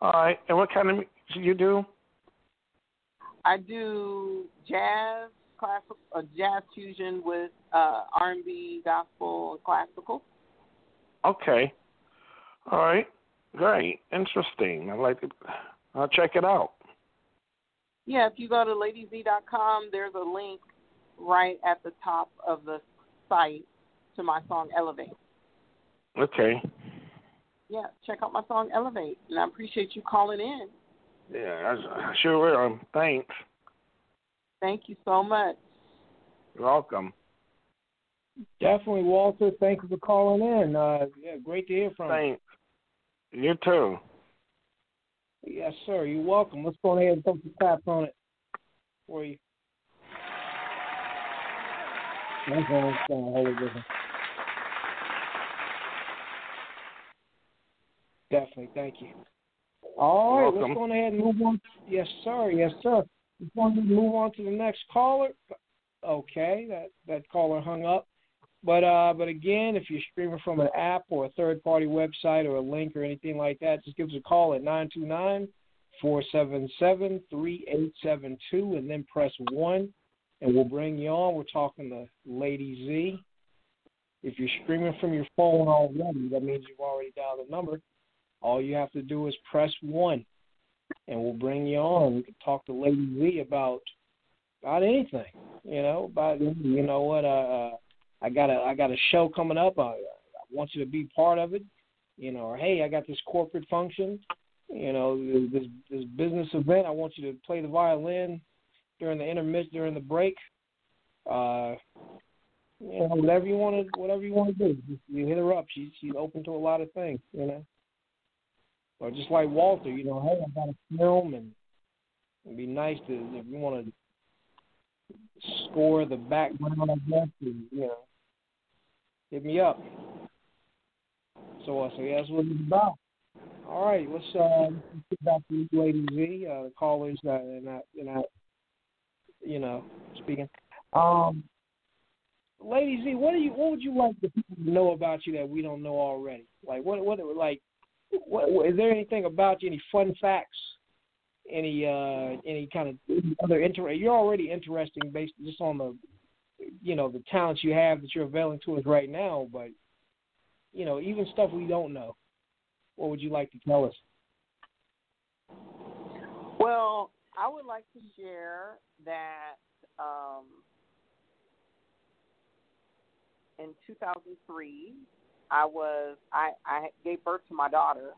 All right. And what kind of music you do? I do jazz, classical, uh, jazz fusion with uh, R&B, gospel, and classical. Okay. All right. Great. Interesting. I like it. I'll check it out. Yeah, if you go to ladyzhe.com, there's a link right at the top of the site to my song Elevate. Okay. Yeah, check out my song Elevate, and I appreciate you calling in. Yeah, I, I sure will. Thanks. Thank you so much. You're welcome. Definitely, Walter. Thank you for calling in. Uh, yeah, great to hear from you. Thanks. You too. Yes, sir. You're welcome. Let's go ahead and put the taps on it for you. That's all it's gonna hold it. Definitely, thank you. All right, You're let's go ahead and move on. Yes, sir. Yes, sir. Go ahead move on to the next caller. Okay, that that caller hung up. But uh, but again, if you're streaming from an app or a third party website or a link or anything like that, just give us a call at nine two nine four seven seven three eight seven two and then press one and we'll bring you on. We're talking to Lady Zhe. If you're streaming from your phone already, that means you've already dialed the number. All you have to do is press one and we'll bring you on. You can talk to Lady Zhe about about anything. You know, about you know what uh, uh I got a I got a show coming up. I, I want you to be part of it. You know, or hey, I got this corporate function. You know, this this business event. I want you to play the violin during the intermission during the break. Uh, you know, whatever you want to whatever you want to do. You hit her up. She's she's open to a lot of things. You know, or just like Walter. You know, hey, I got a film and it'd be nice to if you want to score the background, I guess, and, you know, hit me up. So, uh, so yeah, that's what it's about. All right, let's um get back to Lady Zhe. Uh, the callers that are not, they're not, you know, speaking. Um, Lady Zhe, what do you, what would you like the people to know about you that we don't know already? Like, what, what, like, what, what is there anything about you? Any fun facts? Any, uh, any kind of other inter? You're already interesting based just on the, you know, the talents you have that you're availing to us right now. But, you know, even stuff we don't know what would you like to tell us? Well, I would like to share that um, in 2003, I was I, I gave birth to my daughter,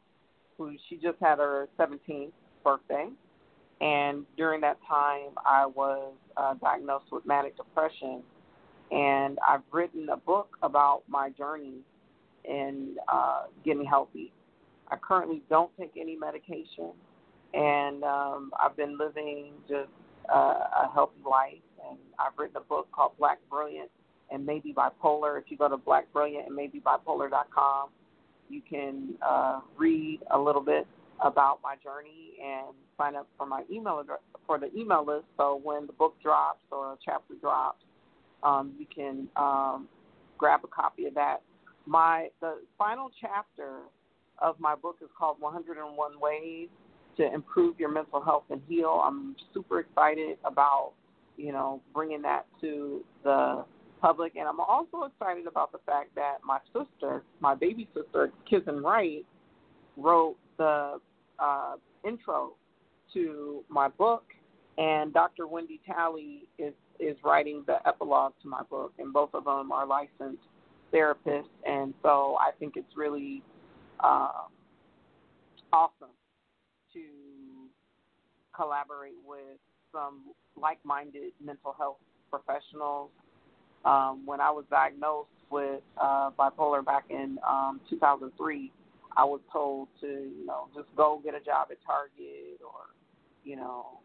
who she just had her 17th birthday, and during that time, I was uh, diagnosed with manic depression, and I've written a book about my journey in uh, getting healthy. I currently don't take any medication, and um, I've been living just uh, a healthy life. And I've written a book called Black Brilliant and Maybe Bipolar. If you go to Black Brilliant and Maybe Bipolar.com, you can uh, read a little bit about my journey and sign up for my email for the email list. So when the book drops or a chapter drops, um, you can um, grab a copy of that. My the final chapter of my book is called 101 Ways to Improve Your Mental Health and Heal. I'm super excited about, you know, bringing that to the public. And I'm also excited about the fact that my sister, my baby sister, Kizen Wright, wrote the uh, intro to my book, and Dr. Wendy Talley is is writing the epilogue to my book, and both of them are licensed therapists, and so I think it's really uh, awesome to collaborate with some like-minded mental health professionals. Um, when I was diagnosed with uh, bipolar back in um, 2003, I was told to, you know, just go get a job at Target or, you know,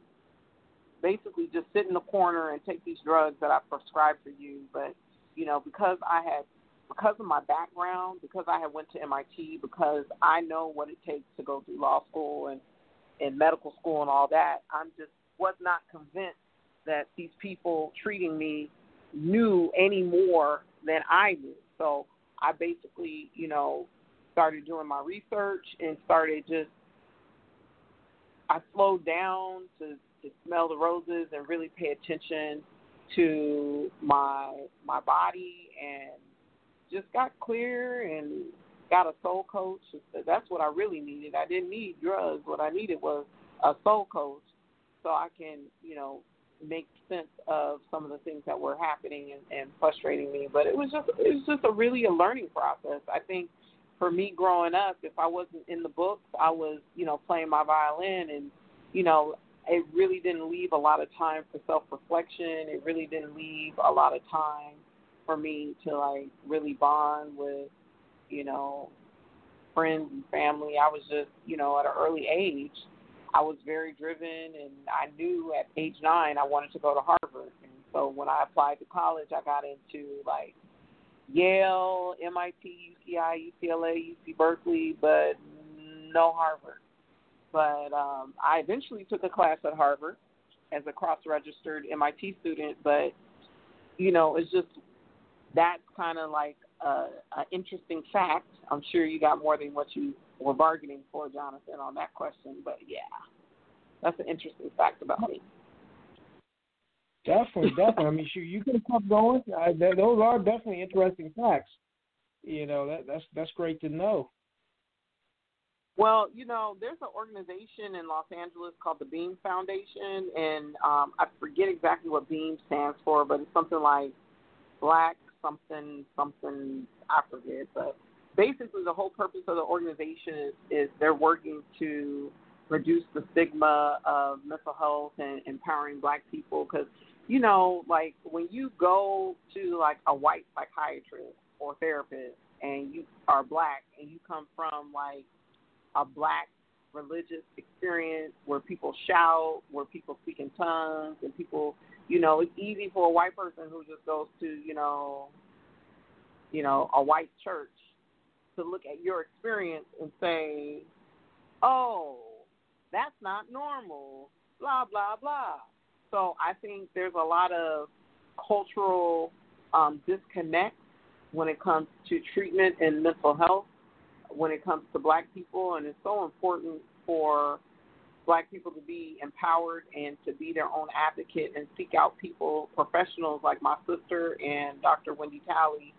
basically just sit in the corner and take these drugs that I prescribed for you. But, you know, because I had because of my background, because I had went to MIT, because I know what it takes to go through law school and and medical school and all that, I'm just was not convinced that these people treating me knew any more than I knew. So I basically, you know, started doing my research and started just I slowed down to to smell the roses and really pay attention to my my body and just got clear and got a soul coach. That's what I really needed. I didn't need drugs. What I needed was a soul coach so I can, you know, make sense of some of the things that were happening and, and frustrating me. But it was just it was just a really a learning process. I think for me growing up, if I wasn't in the books, I was, you know, playing my violin and, you know, it really didn't leave a lot of time for self reflection. It really didn't leave a lot of time for me to like really bond with, you know, friends and family. I was just, you know, at an early age, I was very driven, and I knew at age nine I wanted to go to Harvard. And so when I applied to college, I got into like Yale, MIT, UCI, UCLA, UC Berkeley, but no Harvard. But um, I eventually took a class at Harvard as a cross-registered MIT student, but you know, it's just that's kind of like an interesting fact. I'm sure you got more than what you were bargaining for, Jonathan, on that question. But yeah, that's an interesting fact about me. Definitely, definitely. I mean, sure, you can keep going. Uh, those are definitely interesting facts. You know, that that's that's great to know. Well, you know, there's an organization in Los Angeles called the Beam Foundation, and um, I forget exactly what Beam stands for, but it's something like Black something something I forget, but basically the whole purpose of the organization is, is they're working to reduce the stigma of mental health and empowering black people. Because you know like when you go to like a white psychiatrist or therapist and you are black and you come from like a black religious experience where people shout where people speak in tongues and people you know, it's easy for a white person who just goes to, you know, you know, a white church to look at your experience and say, oh, that's not normal, blah, blah, blah. So I think there's a lot of cultural um, disconnect when it comes to treatment and mental health, when it comes to black people, and it's so important for black people to be empowered and to be their own advocate and seek out people, professionals like my sister and Dr. Wendy Talley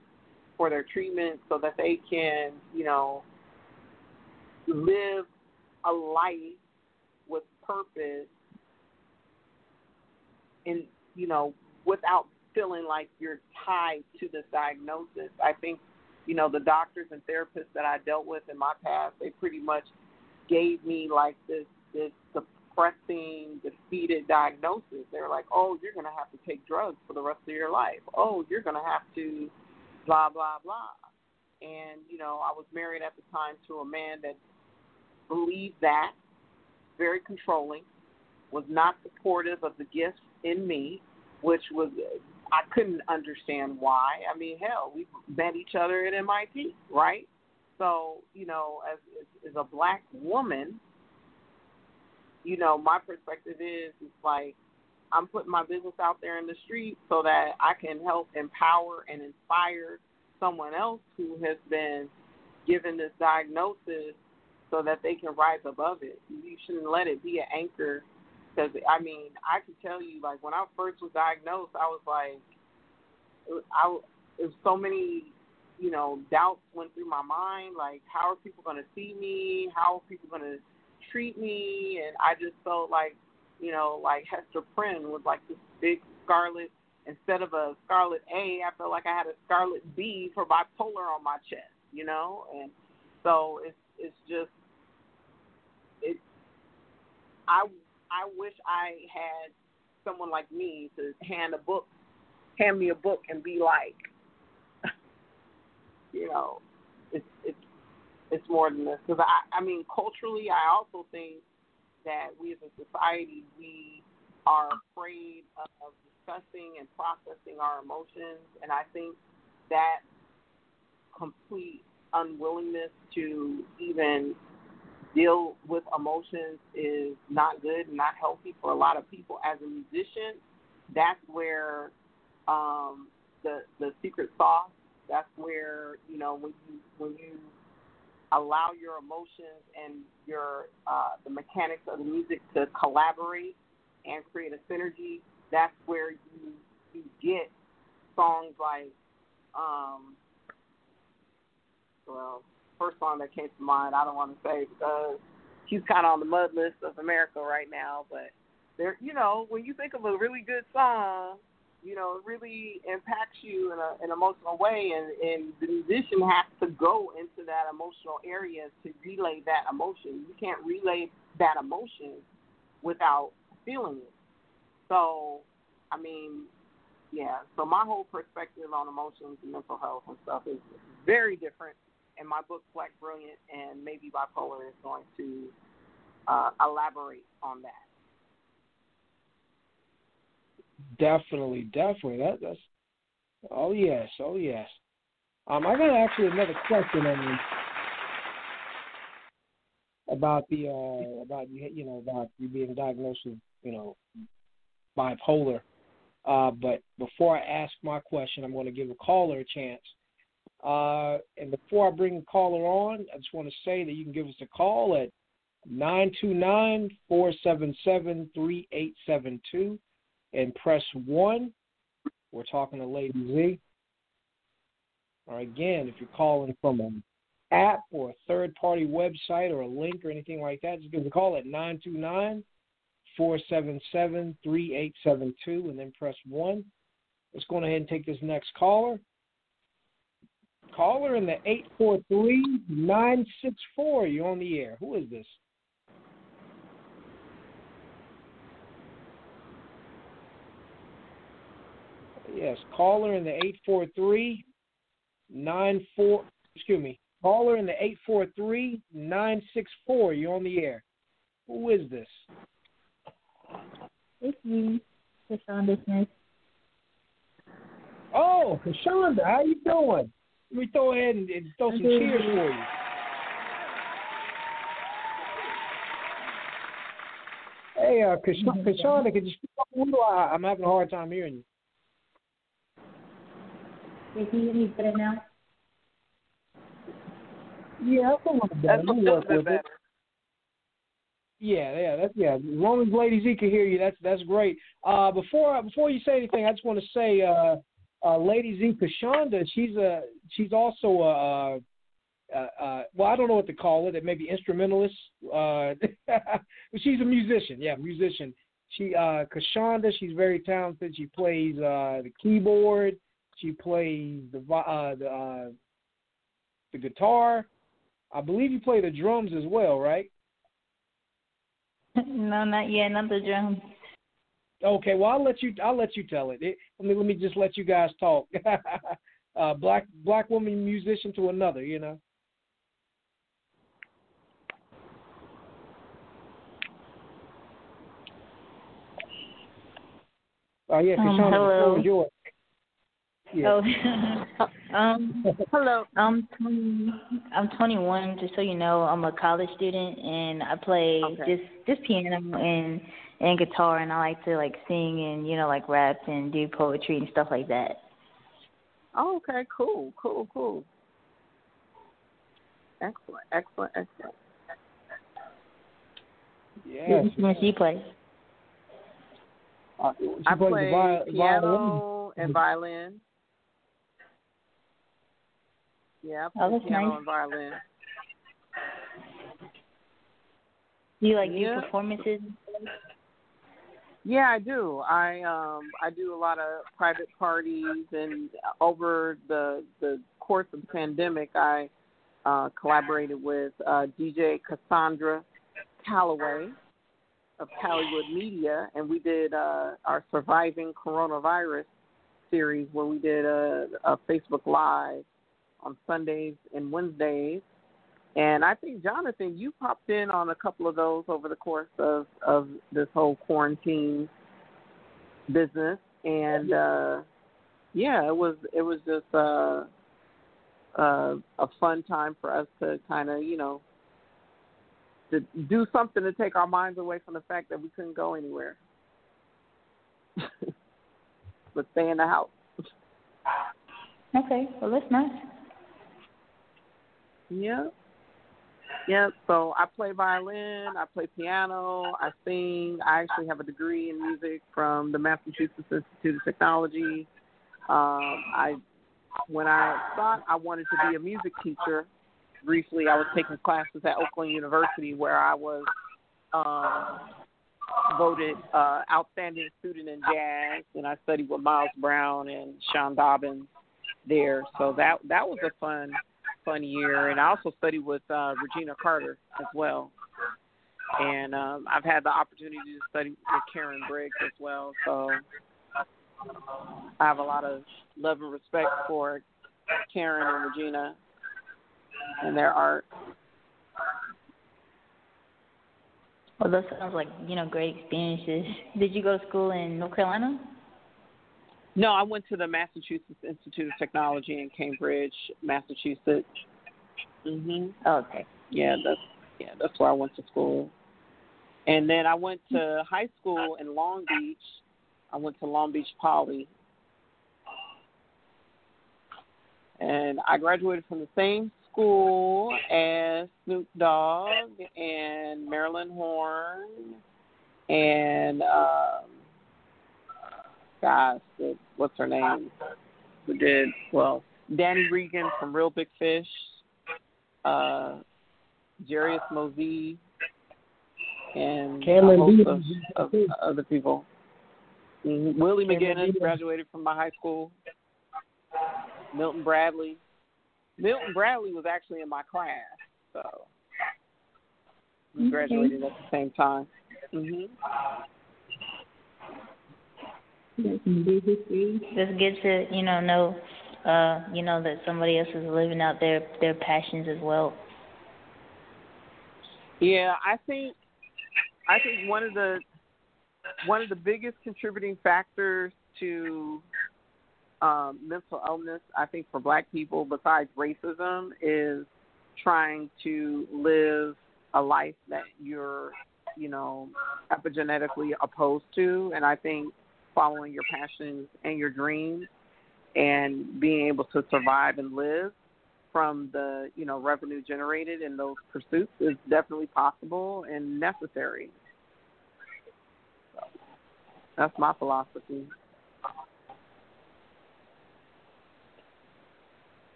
for their treatment so that they can, you know, live a life with purpose and, you know, without feeling like you're tied to this diagnosis. I think, you know, the doctors and therapists that I dealt with in my past, they pretty much gave me like this this depressing, defeated diagnosis. They're like, oh, you're going to have to take drugs for the rest of your life. Oh, you're going to have to blah, blah, blah. And, you know, I was married at the time to a man that believed that, very controlling, was not supportive of the gifts in me, which was, I couldn't understand why. I mean, hell, we met each other at MIT, right? So, you know, as, as, as a black woman, you know, my perspective is it's like I'm putting my business out there in the street so that I can help empower and inspire someone else who has been given this diagnosis so that they can rise above it. You shouldn't let it be an anchor because I mean, I can tell you like when I first was diagnosed, I was like I was so many you know, doubts went through my mind, like how are people going to see me? How are people going to treat me, and I just felt like, you know, like Hester Prynne was like this big scarlet. Instead of a scarlet A, I felt like I had a scarlet B for bipolar on my chest, you know, and so it's it's just it. I I wish I had someone like me to hand a book, hand me a book, and be like, [laughs] you know, it's it's it's more than this. Because I, I mean, culturally, I also think that we as a society we are afraid of discussing and processing our emotions, and I think that complete unwillingness to even deal with emotions is not good not healthy for a lot of people. As a musician, that's where um, the the secret sauce. That's where you know when you when you allow your emotions and your uh, the mechanics of the music to collaborate and create a synergy, that's where you you get songs like um well first song that came to mind I don't want to say because he's kind of on the mud list of America right now, but there you know when you think of a really good song you know, it really impacts you in a, an emotional way, and, and the musician has to go into that emotional area to relay that emotion. You can't relay that emotion without feeling it. So, I mean, yeah. So my whole perspective on emotions and mental health and stuff is very different. And my book, Black Brilliant and maybe Bipolar, is going to uh, elaborate on that. Definitely, definitely. That, that's oh yes, oh yes. Um, I got actually another question on you about the uh, about you know about you being diagnosed with you know bipolar. Uh, but before I ask my question, I'm going to give a caller a chance. Uh, and before I bring the caller on, I just want to say that you can give us a call at 929 477 3872 and press 1. We're talking to Lady Zhe. Or again, if you're calling from an app or a third party website or a link or anything like that, just give us a call at 929 477 3872 and then press 1. Let's go ahead and take this next caller. Caller in the 843 964. You're on the air. Who is this? Yes, caller in the 843 94 excuse me. Caller in the 843 964. You're on the air. Who is this? It's me, Shonda Smith. Oh, Shonda, how you doing? Let me throw ahead and, and throw some cheers for you. Hey, uh, Kashonda, could you speak up a little? I'm having a hard time hearing you. Wait, can you hear me better now? Yeah, that's a little better. That's a little bit better. it. Yeah, yeah, that's yeah. As long as Lady Zhe can hear you, that's that's great. Uh, before before you say anything, I just want to say, uh, uh, Lady Zhe Kashonda, she's a she's also a, uh, uh, well, I don't know what to call it. It may be instrumentalist. Uh, [laughs] she's a musician. Yeah, musician. She uh, Kashonda, she's very talented. She plays uh, the keyboard. She plays the uh, the uh, the guitar. I believe you play the drums as well, right? [laughs] no, not yet. Not the drums. Okay, well I'll let you I'll let you tell it. it let me let me just let you guys talk. [laughs] uh black black woman musician to another, you know. Oh yeah, Um, Kashana, the floor hello. Is. Yeah. Oh, [laughs] um, hello. I'm 20, I'm 21. Just so you know, I'm a college student, and I play Okay. just just piano and and guitar, and I like to like sing and you know like rap and do poetry and stuff like that. Oh, okay, cool, cool, cool. Excellent, excellent, excellent. Yes. What instruments do you play? Uh, she I play the vi- piano violin. and violin. Yeah, I play Oh, piano nice. and violin. Do you like Yeah. do performances? Yeah, I do. I um I do a lot of private parties and over the the course of the pandemic I uh collaborated with uh DJ Cassandra Calloway of Hollywood Media and we did uh our surviving coronavirus series where we did a, a Facebook live on Sundays and Wednesdays. And I think Jonathan, you popped in on a couple of those over the course of of this whole quarantine business, and uh, yeah, it was it was just uh, uh, a fun time for us to kind of you know to do something to take our minds away from the fact that we couldn't go anywhere, [laughs] but stay in the house. Okay, well that's nice. Yeah. Yeah, so I play violin, I play piano, I sing. I actually have a degree in music from the Massachusetts Institute of Technology. Um, I when I thought I wanted to be a music teacher, briefly I was taking classes at Oakland University where I was um, voted uh, outstanding student in jazz, and I studied with Miles Brown and Sean Dobbins there. So that that was a fun fun year, and I also studied with uh, Regina Carter as well. And um, I've had the opportunity to study with Karen Briggs as well. So I have a lot of love and respect for Karen and Regina and their art. Well, that sounds like you know great experiences. Did you go to school in North Carolina? No, I went to the Massachusetts Institute of Technology in Cambridge, Massachusetts. Mhm. Oh, okay. Yeah, that's yeah, that's where I went to school. And then I went to high school in Long Beach. I went to Long Beach Poly. And I graduated from the same school as Snoop Dogg and Marilyn Horne and um gosh, the- what's her name? Who did well? Danny Regan from Reel Big Fish, uh, Jairus Mozee, and Cameron a host of, of other people. Mhm. Willie Cameron McGinnis graduated from my high school. Milton Bradley. Milton Bradley was actually in my class, so we Okay. graduated at the same time. Mhm. Big good to you know know uh you know that somebody else is living out their their passions as well. Yeah, I think I think one of the one of the biggest contributing factors to um, mental illness, I think, for Black people, besides racism, is trying to live a life that you're you know, epigenetically opposed to. And I think following your passions and your dreams and being able to survive and live from the you know revenue generated in those pursuits is definitely possible and necessary. So that's my philosophy.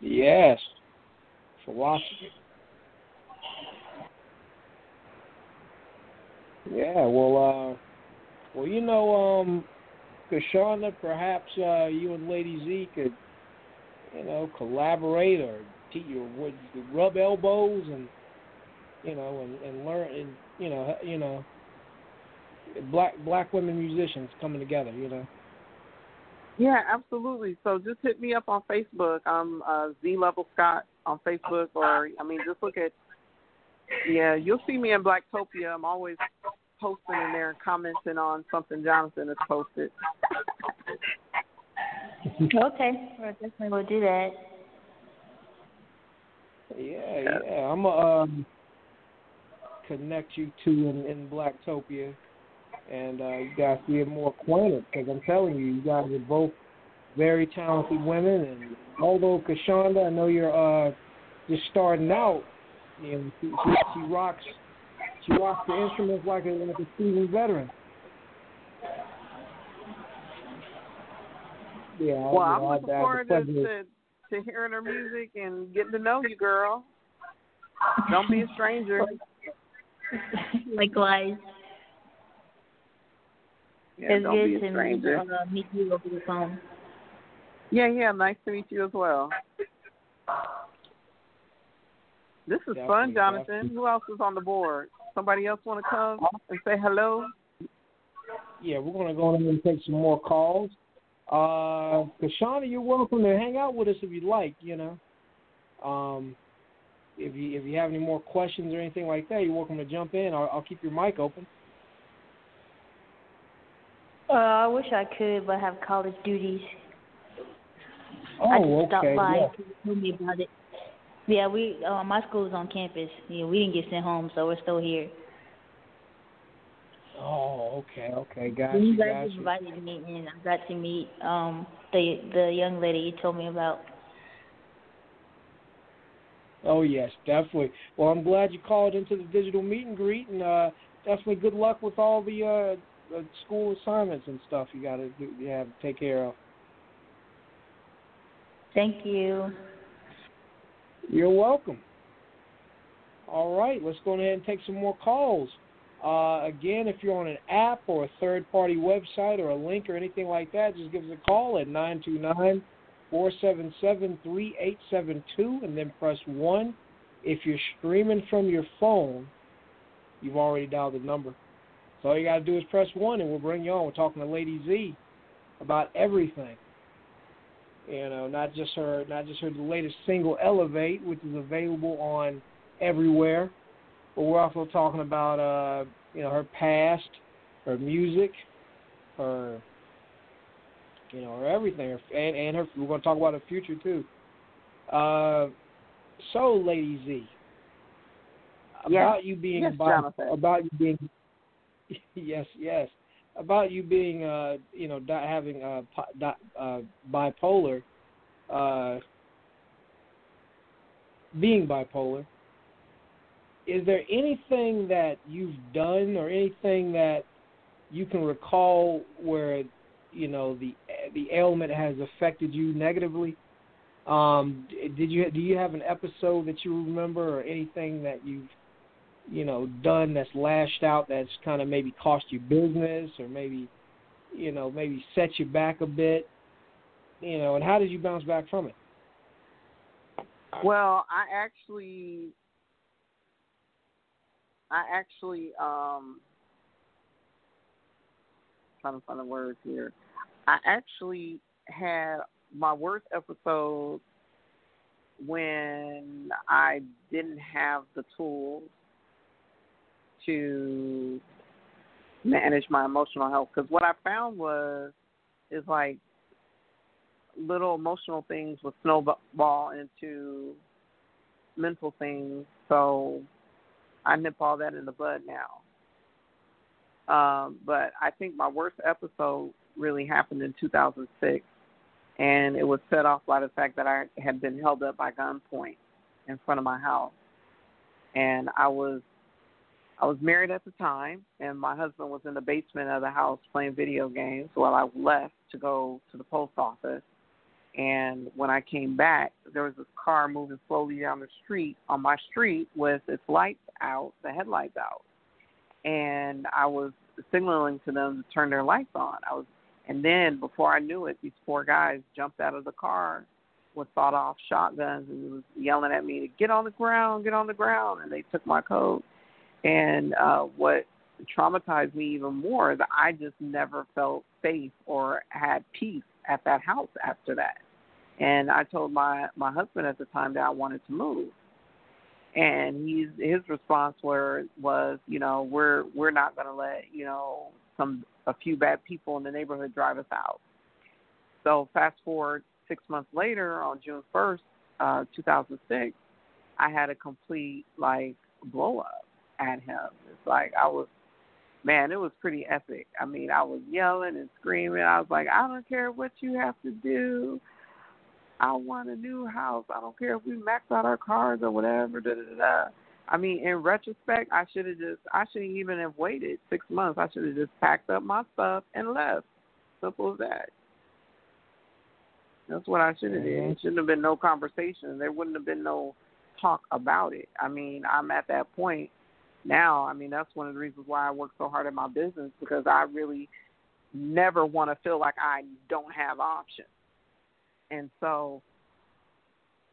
Yes, philosophy. Yeah, well, uh, well, you know, um, Kashana, perhaps uh, you and Lady Zhe could, you know, collaborate or teach you would rub elbows and, you know, and, and learn and you know, you know, black black women musicians coming together, you know. Yeah, absolutely. So just hit me up on Facebook. I'm uh, Z Level Scott on Facebook, or I mean, just look at. Yeah, you'll see me in Blacktopia. I'm always posting in there and commenting on something Jonathan has posted. [laughs] okay, well, definitely we'll do that. Yeah, yeah. I'm gonna um, connect you two in, in Blacktopia, and uh, you guys get more acquainted. Because I'm telling you, you guys are both very talented women. And although Kashonda, I know you're uh, just starting out, you know, she, she, she rocks she rocks the instruments like a like a seasoned veteran. Yeah. Well, I'm looking forward to, to to hearing her music and getting to know you, girl. Don't be a stranger. Likewise. Yeah, it's don't good be a to stranger. meet, uh, meet you over the phone. Yeah, yeah. Nice to meet you as well. This is Definitely, fun, Jonathan. definitely. Who else is on the board? Somebody else want to come and say hello? Yeah, we're gonna go ahead and take some more calls. Uh, Kashana, you're welcome to hang out with us if you'd like. You know, um, if you if you have any more questions or anything like that, you're welcome to jump in. I'll, I'll keep your mic open. Uh, I wish I could, but I have college duties. Oh, I just stopped okay. by yeah. to tell me about it. Yeah, we uh, my school is on campus. Yeah, we didn't get sent home, so we're still here. Oh, okay, okay, gotcha, you guys gotcha. invited me, and I got to meet um the the young lady you told me about. Oh yes, definitely. Well, I'm glad you called into the digital meet and greet, and uh, definitely good luck with all the uh, uh, school assignments and stuff you got to you have to take care of. Thank you. You're welcome. All right, let's go ahead and take some more calls. Uh, again, if you're on an app or a third-party website or a link or anything like that, just give us a call at 929 477 3872 and then press 1. If you're streaming from your phone, you've already dialed the number. So all you got to do is press 1 and we'll bring you on. We're talking to Lady Zhe about everything. You know, not just her, not just her latest single "Elevate," which is available on everywhere, but we're also talking about, uh, you know, her past, her music, her, you know, her everything, her, and and her. We're going to talk about her future too. Uh, so, Lady Zhe, Yes. about you being Yes, bi- Jonathan. about you being, [laughs] yes, yes, about you being, uh, you know, di- having di- uh, bipolar, uh, being bipolar. Is there anything that you've done or anything that you can recall where, you know, the the ailment has affected you negatively? Um, did you do you have an episode that you remember or anything that you've you know done that's lashed out that's kind of maybe cost you business or maybe you know maybe set you back a bit you know and how did you bounce back from it Well, I actually, I actually, um, trying to find the words here. I actually had my worst episode when I didn't have the tools to manage my emotional health. Because what I found was, is like little emotional things would snowball into mental things. So I nip all that in the bud now. Um, but I think my worst episode really happened in 2006, and it was set off by the fact that I had been held up by gunpoint in front of my house, and I was I was married at the time, and my husband was in the basement of the house playing video games while I left to go to the post office. And when I came back, there was this car moving slowly down the street on my street with its lights out, the headlights out. And I was signaling to them to turn their lights on. I was, and then before I knew it, these four guys jumped out of the car with sawed-off shotguns and was yelling at me to get on the ground, get on the ground. And they took my coat and uh, what traumatized me even more is I just never felt safe or had peace at that house after that. And I told my my husband at the time that I wanted to move, and he's his response were was you know we're we're not going to let you know some a few bad people in the neighborhood drive us out. So fast forward six months later on June first, uh, 2006, I had a complete like blow up at him. It's like I was, man, it was pretty epic. I mean, I was yelling and screaming. I was like, I don't care what you have to do. I want a new house. I don't care if we max out our cars or whatever. Da, da, da, da. I mean, in retrospect, I should have just, I shouldn't even have waited six months. I should have just packed up my stuff and left. Simple as that. That's what I should have did. It shouldn't have been no conversation. There wouldn't have been no talk about it. I mean, I'm at that point now. I mean, that's one of the reasons why I work so hard at my business because I really never want to feel like I don't have options. And so,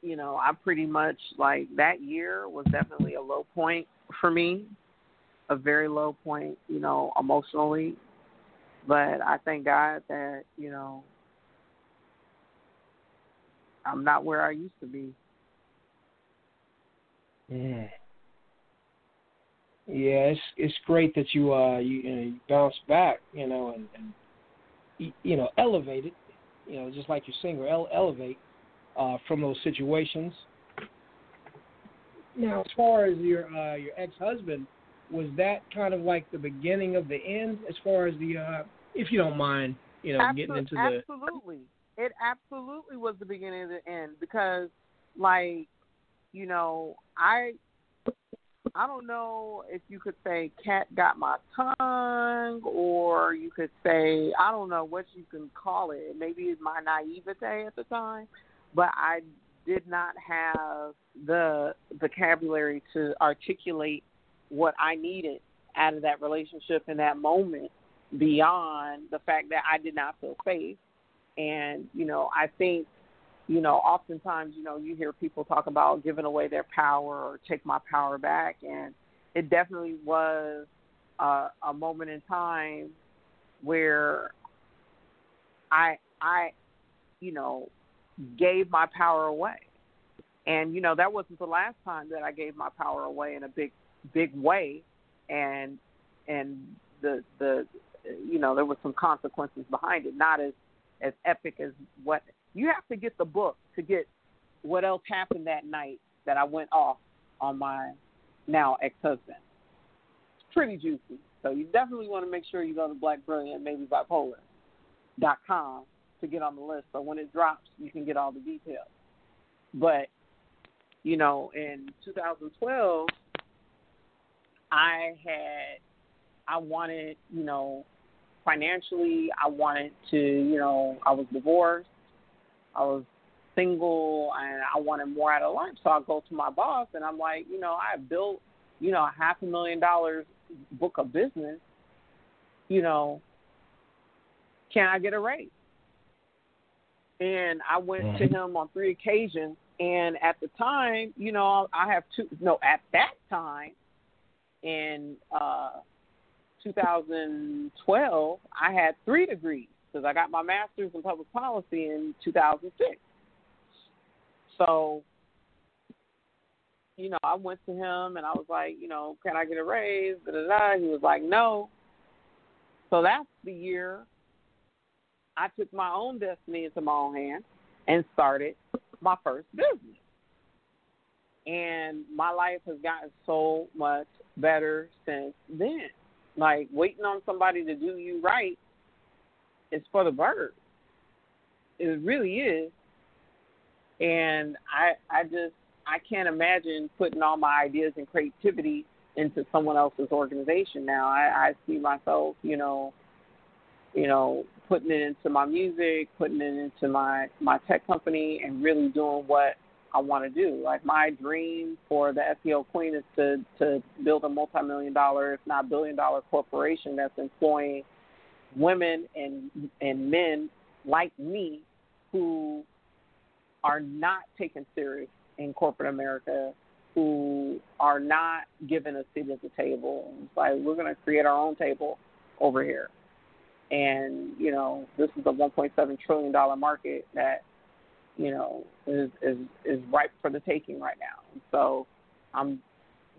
you know, I pretty much like that year was definitely a low point for me, a very low point, you know, emotionally. But I thank God that, you know, I'm not where I used to be. Yeah. Yeah, it's it's great that you uh you, you know you bounce back, you know, and, and you know elevate it, you know, just like your singer ele- elevate uh, from those situations. Now, as far as your uh, your ex husband, was that kind of like the beginning of the end? As far as the, uh, if you don't mind, you know, Absol- getting into the absolutely, it absolutely was the beginning of the end because, like, you know, I I don't know if you could say cat got my tongue or you could say I don't know what you can call it. Maybe it's my naivete at the time, but I did not have the vocabulary to articulate what I needed out of that relationship in that moment beyond the fact that I did not feel safe. And, you know, I think you know, oftentimes, you know, you hear people talk about giving away their power or take my power back, and it definitely was uh, a moment in time where I, I, you know, gave my power away, and you know that wasn't the last time that I gave my power away in a big, big way, and and the the, you know, there was some consequences behind it, not as as epic as what you have to get the book to get what else happened that night that I went off on my now ex husband. It's pretty juicy. So you definitely want to make sure you go to Black Brilliant, maybe bipolar dot com to get on the list. So when it drops, you can get all the details. But you know, in 2012, I had I wanted, you know, financially, I wanted to, you know, I was divorced. I was single and I wanted more out of life. So I go to my boss and I'm like, you know, I built, you know, a half a million dollars book of business. You know, can I get a raise? And I went mm-hmm. to him on three occasions. And at the time, you know, I have two, no, at that time in uh, 2012, I had three degrees because I got my master's in public policy in 2006. So, you know, I went to him and I was like, you know, can I get a raise? Da, da, da. He was like, no. So that's the year I took my own destiny into my own hands and started my first business. And my life has gotten so much better since then. Like waiting on somebody to do you right is for the birds. It really is. And I I just I can't imagine putting all my ideas and creativity into someone else's organization now. I, I see myself, you know, you know, putting it into my music, putting it into my my tech company, and really doing what I want to do. Like my dream for the SEO Queen is to to build a multi-million dollar, if not billion dollar corporation that's employing women and and men like me who are not taken serious in corporate America who are not given a seat at the table. It's like we're going to create our own table over here, and you know this is a 1.7 trillion dollar market that you know is is is ripe for the taking right now. So I'm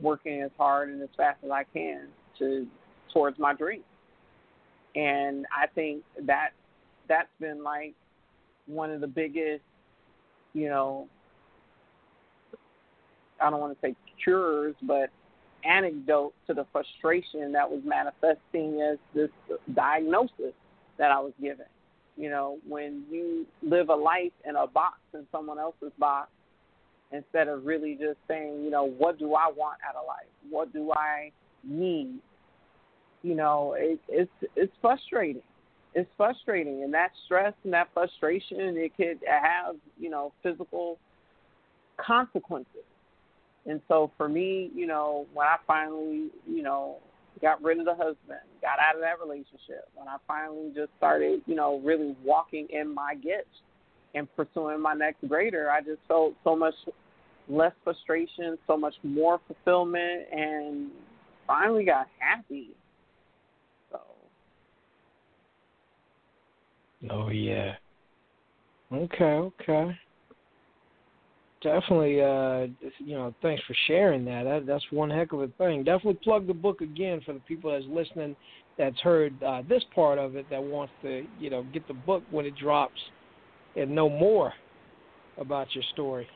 working as hard and as fast as I can to towards my dream, and I think that that's been like one of the biggest, you know, I don't want to say cures, but anecdote to the frustration that was manifesting as this diagnosis that I was given. You know, when you live a life in a box in someone else's box, instead of really just saying, you know, what do I want out of life? What do I need? You know, it, it's it's frustrating. It's frustrating, and that stress and that frustration it could have, you know, physical consequences and so for me, you know, when I finally, you know, got rid of the husband, got out of that relationship, when I finally just started, you know, really walking in my gifts and pursuing my next greater, I just felt so much less frustration, so much more fulfillment, and finally got happy. Oh yeah. Okay. Okay definitely uh you know thanks for sharing that. that that's one heck of a thing definitely plug the book again for the people that's listening that's heard uh this part of it that wants to you know get the book when it drops and know more about your story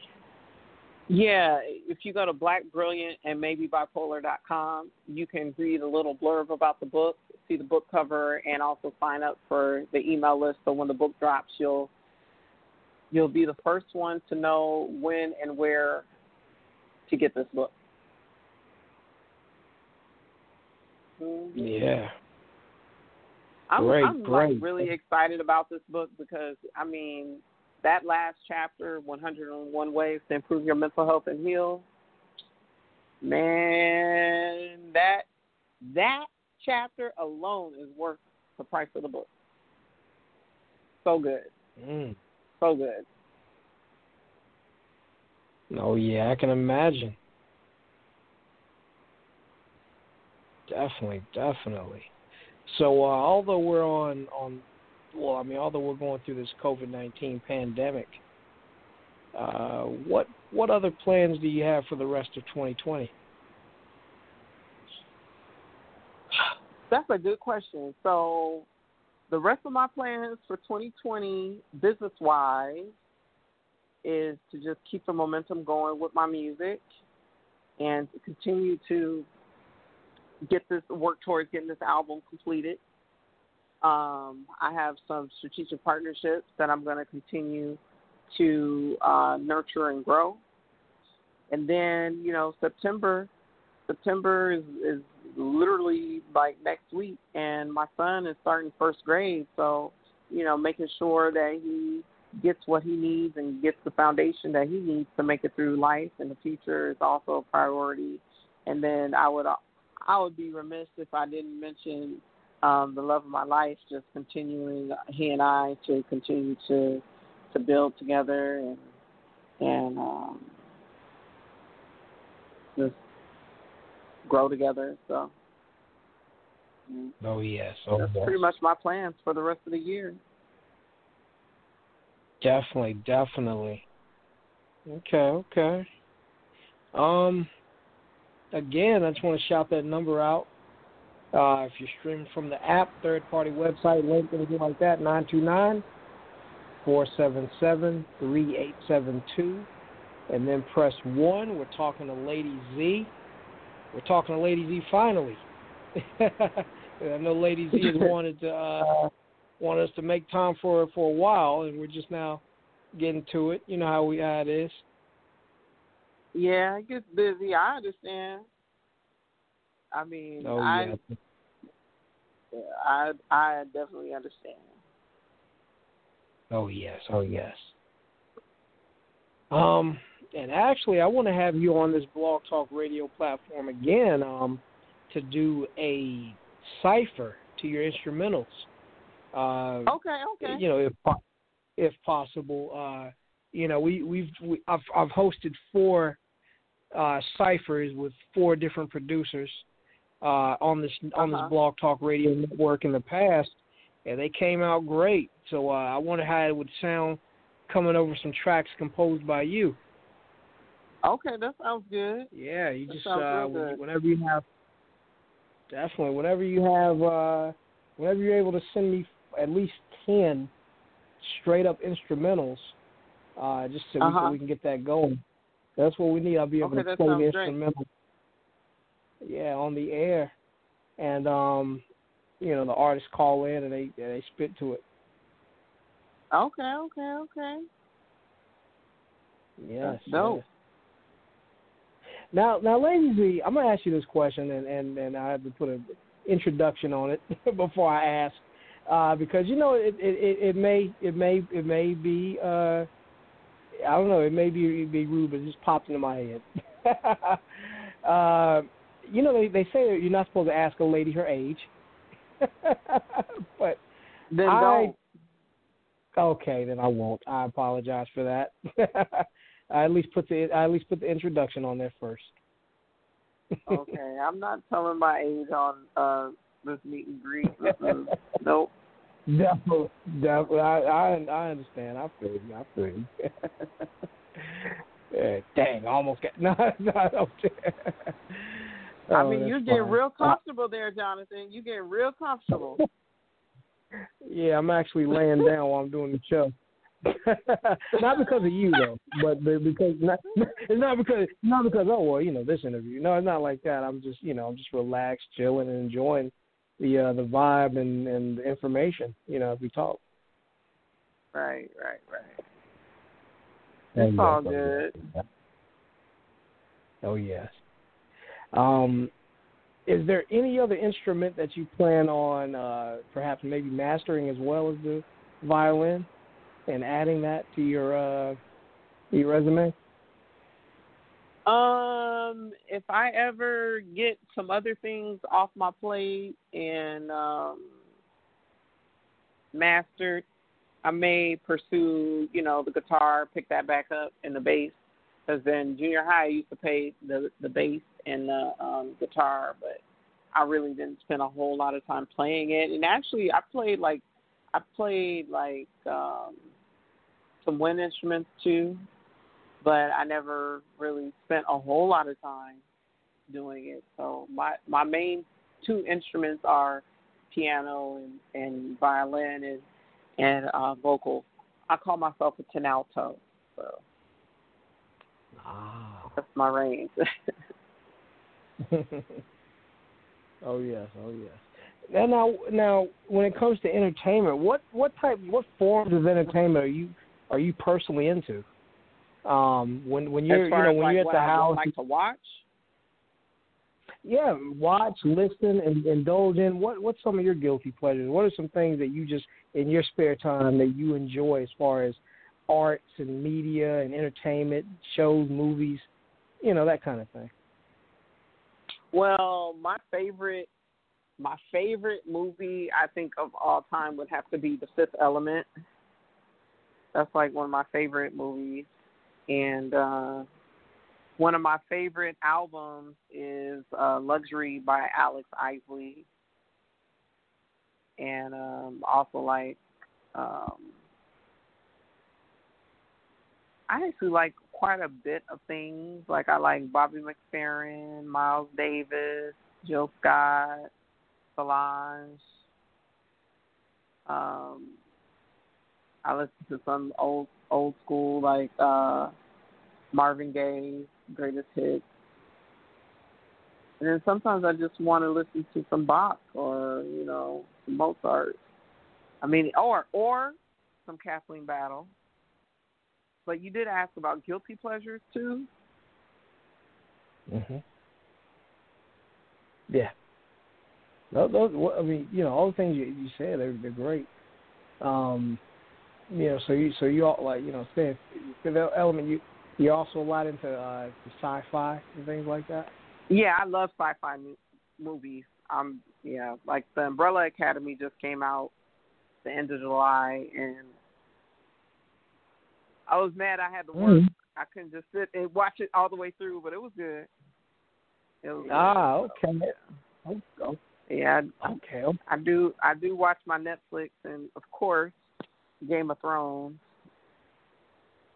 yeah if you go to black brilliant and maybe bipolar.com you can read a little blurb about the book see the book cover and also sign up for the email list so when the book drops you'll You'll be the first one to know when and where to get this book. Mm-hmm. Yeah. I'm, great, I'm great. like really excited about this book because I mean that last chapter, 101 Ways to Improve Your Mental Health and Heal. Man, that that chapter alone is worth the price of the book. So good. Mm so good. Oh yeah, I can imagine. Definitely, definitely. So uh, although we're on on, well, I mean, although we're going through this COVID nineteen pandemic, uh, what what other plans do you have for the rest of 2020? That's a good question. So the rest of my plans for 2020, business wise, is to just keep the momentum going with my music and continue to get this work towards getting this album completed. Um, I have some strategic partnerships that I'm going to continue to uh, nurture and grow. And then, you know, September, September is, is literally like next week, and my son is starting first grade. So, you know, making sure that he gets what he needs and gets the foundation that he needs to make it through life and the future is also a priority. And then I would I would be remiss if I didn't mention um, the love of my life, just continuing he and I to continue to to build together and and um, just grow together. So. Oh yes, oh, that's yes. pretty much my plans for the rest of the year. Definitely, definitely. Okay, okay. Um, again, I just want to shout that number out. Uh, if you're streaming from the app, third party website, link, anything like that, 929 477 3872. and then press one. We're talking to Lady Zhe. We're talking to Lady Zhe finally. [laughs] I know Lady Zhe has [laughs] wanted to uh, want us to make time for for a while, and we're just now getting to it. You know how we how it is. Yeah, it gets busy. I understand. I mean, oh, I, yeah. I, I definitely understand. Oh yes, oh yes. Um, and actually, I want to have you on this Blog Talk Radio platform again. Um, to do a cipher to your instrumentals. Uh, okay, okay. You know, if if possible, uh, you know, we we've we, I've I've hosted four uh, ciphers with four different producers uh, on this on uh-huh. this Blog Talk Radio network in the past, and they came out great. So uh, I wonder how it would sound coming over some tracks composed by you. Okay, that sounds good. Yeah, you that just uh, whenever you have definitely whenever you have uh, whenever you're able to send me at least ten straight up instrumentals, uh, just so, uh-huh. we, so we can get that going. That's what we need. I'll be able okay, to play the great. instrumental. Yeah, on the air, and um, you know the artists call in and they they spit to it. Okay, okay, okay. Yes. No. Yes. Now, now, Lady Zhe, I'm gonna ask you this question, and and and I have to put an introduction on it [laughs] before I ask, uh, because you know it, it it may it may it may be uh, I don't know it may be be rude, but it just popped into my head. [laughs] uh, you know they they say that you're not supposed to ask a lady her age, [laughs] but then I, don't. Okay, then I won't. I apologize for that. I at least put the I at least put the introduction on there first. [laughs] okay, I'm not telling my age on uh this meet and greet. [laughs] nope. Definitely, definitely. I, I I understand. I feel you. I feel you. [laughs] yeah, dang, I almost got no, no. oh, I mean, you're getting fine. real comfortable there, Jonathan. You getting real comfortable. yeah, I'm actually laying down while I'm doing the show. [laughs] not because of you though, but because not, it's [laughs] not because not because oh well you know this interview. No, it's not like that. I'm just you know I'm just relaxed, chilling, and enjoying the uh, the vibe and and the information. You know, as we talk. Right, right, right. It's all good. Oh yes. Um, is there any other instrument that you plan on uh, perhaps maybe mastering as well as the violin? And adding that to your uh, your resume? Um, if I ever get some other things off my plate and um, mastered, I may pursue, you know, the guitar, pick that back up, and the bass. Because then junior high, I used to play the the bass and the um, guitar, but I really didn't spend a whole lot of time playing it. And actually, I played like I played like um, some wind instruments too, but I never really spent a whole lot of time doing it. So my my main two instruments are piano and, and violin and and uh, vocal. I call myself a tenalto, so ah. that's my range. [laughs] [laughs] oh yes, oh yes. And now, now, when it comes to entertainment, what what type, what forms of entertainment are you are you personally into? Um, when when you're you know when like you're at the house, like to watch. Yeah, watch, listen, and indulge in. What what's some of your guilty pleasures? What are some things that you just in your spare time that you enjoy as far as arts and media and entertainment, shows, movies, you know that kind of thing. Well, my favorite my favorite movie I think of all time would have to be The Fifth Element. That's like one of my favorite movies. And uh one of my favorite albums is uh Luxury by Alex Isley. And um also like um I actually like quite a bit of things. Like I like Bobby McFerrin, Miles Davis, Jill Scott, Solange. Um I listen to some old old school like uh Marvin Gaye, greatest hits. And then sometimes I just want to listen to some Bach or, you know, some Mozart. I mean, or or some Kathleen Battle. But you did ask about guilty pleasures too. Mhm. Yeah. Those, those, I mean, you know, all the things you, you said, they're, they're great. Um, you know, so you, so you all like, you know, stay, the element you, you also a lot into uh, sci-fi and things like that. Yeah, I love sci-fi mo- movies. Um, yeah, like the Umbrella Academy just came out the end of July, and I was mad I had to work. Mm. I couldn't just sit and watch it all the way through, but it was good. It was Ah, good. okay. Oh, oh, Yeah, okay. I do. I do watch my Netflix, and of course, Game of Thrones.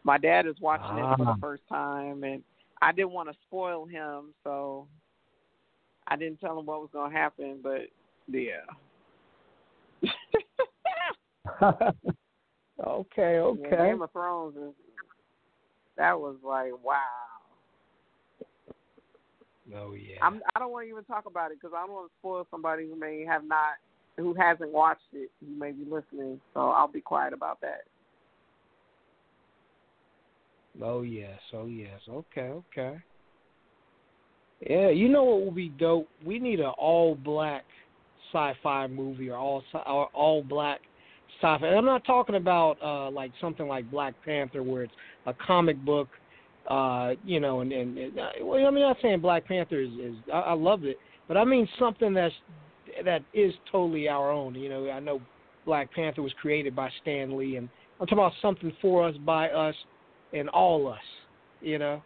My dad is watching it for Ah. the first time, and I didn't want to spoil him, so I didn't tell him what was going to happen. But yeah, [laughs] okay, Yeah, okay. Game of Thrones is that was like wow. Oh yeah. I'm. I don't want to even talk about it because I don't want to spoil somebody who may have not, who hasn't watched it, who may be listening. So I'll be quiet about that. Oh yes, oh yes. Okay, okay. Yeah, you know what would be dope? We need an all black sci-fi movie or all or all black sci-fi. And I'm not talking about uh like something like Black Panther where it's a comic book uh you know and and, and uh, well, I mean I'm not saying Black Panther is, is I, I loved it, but I mean something that's that is totally our own. You know, I know Black Panther was created by Stan Lee and I'm talking about something for us by us and all us, you know,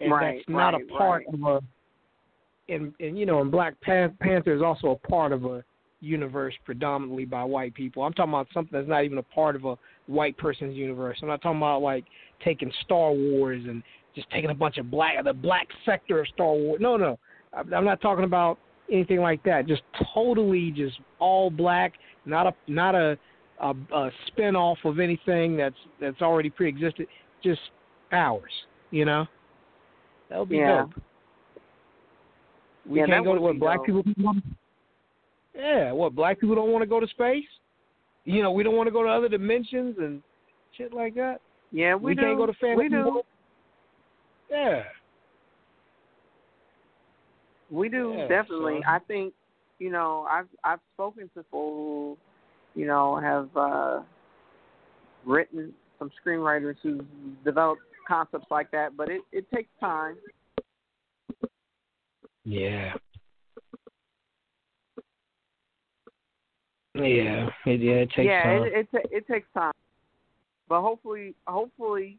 and Right, that's not right, a part right. of a. And and you know, and Black Panther is also a part of a universe predominantly by white people. I'm talking about something that's not even a part of a white person's universe. I'm not talking about like taking Star Wars and just taking a bunch of black the black sector of Star Wars. No, no, I'm I'm not talking about anything like that. Just totally just all black, not a not a a, a spin off of anything that's that's already pre-existed. Just ours, you know. That would be Yeah. dope. We Yeah, can't go to what black dope. people to- Yeah, what black people don't want to go to space? You know, we don't want to go to other dimensions and shit like that. Yeah, we, We, can't go to fantasy We do. world. Yeah. We do Yeah, definitely. so- I think you know I've I've spoken to people who you know have uh, written some screenwriters who developed concepts like that, but it it takes time. Yeah. Yeah, it, yeah, it takes yeah, time. it it, ta- it takes time, but hopefully hopefully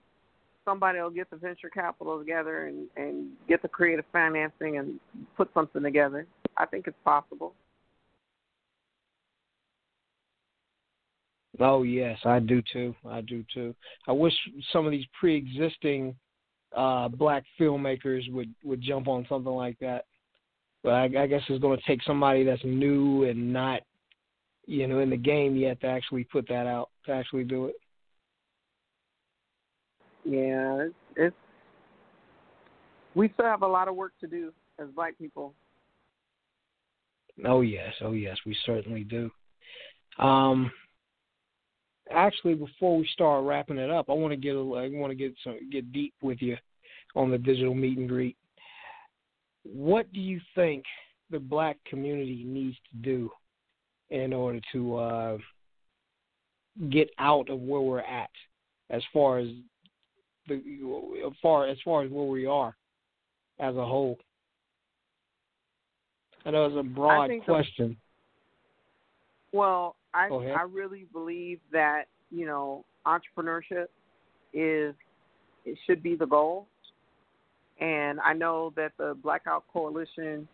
somebody will get the venture capital together and and get the creative financing and put something together. I think it's possible. Oh yes, I do too. I do too. I wish some of these pre-existing uh black filmmakers would would jump on something like that. But I, I guess it's going to take somebody that's new and not, you know, in the game yet to actually put that out to actually do it. Yeah, it's, we still have a lot of work to do as black people. Oh yes, oh yes, we certainly do. Um, actually, before we start wrapping it up, I want to get a, I want to get some get deep with you on the digital meet and greet. What do you think the black community needs to do in order to uh, get out of where we're at, as far as the far as far as where we are as a whole? I know it's a broad think the- question. Well, I I really believe that you know entrepreneurship is it should be the goal, and I know that the Blackout Coalition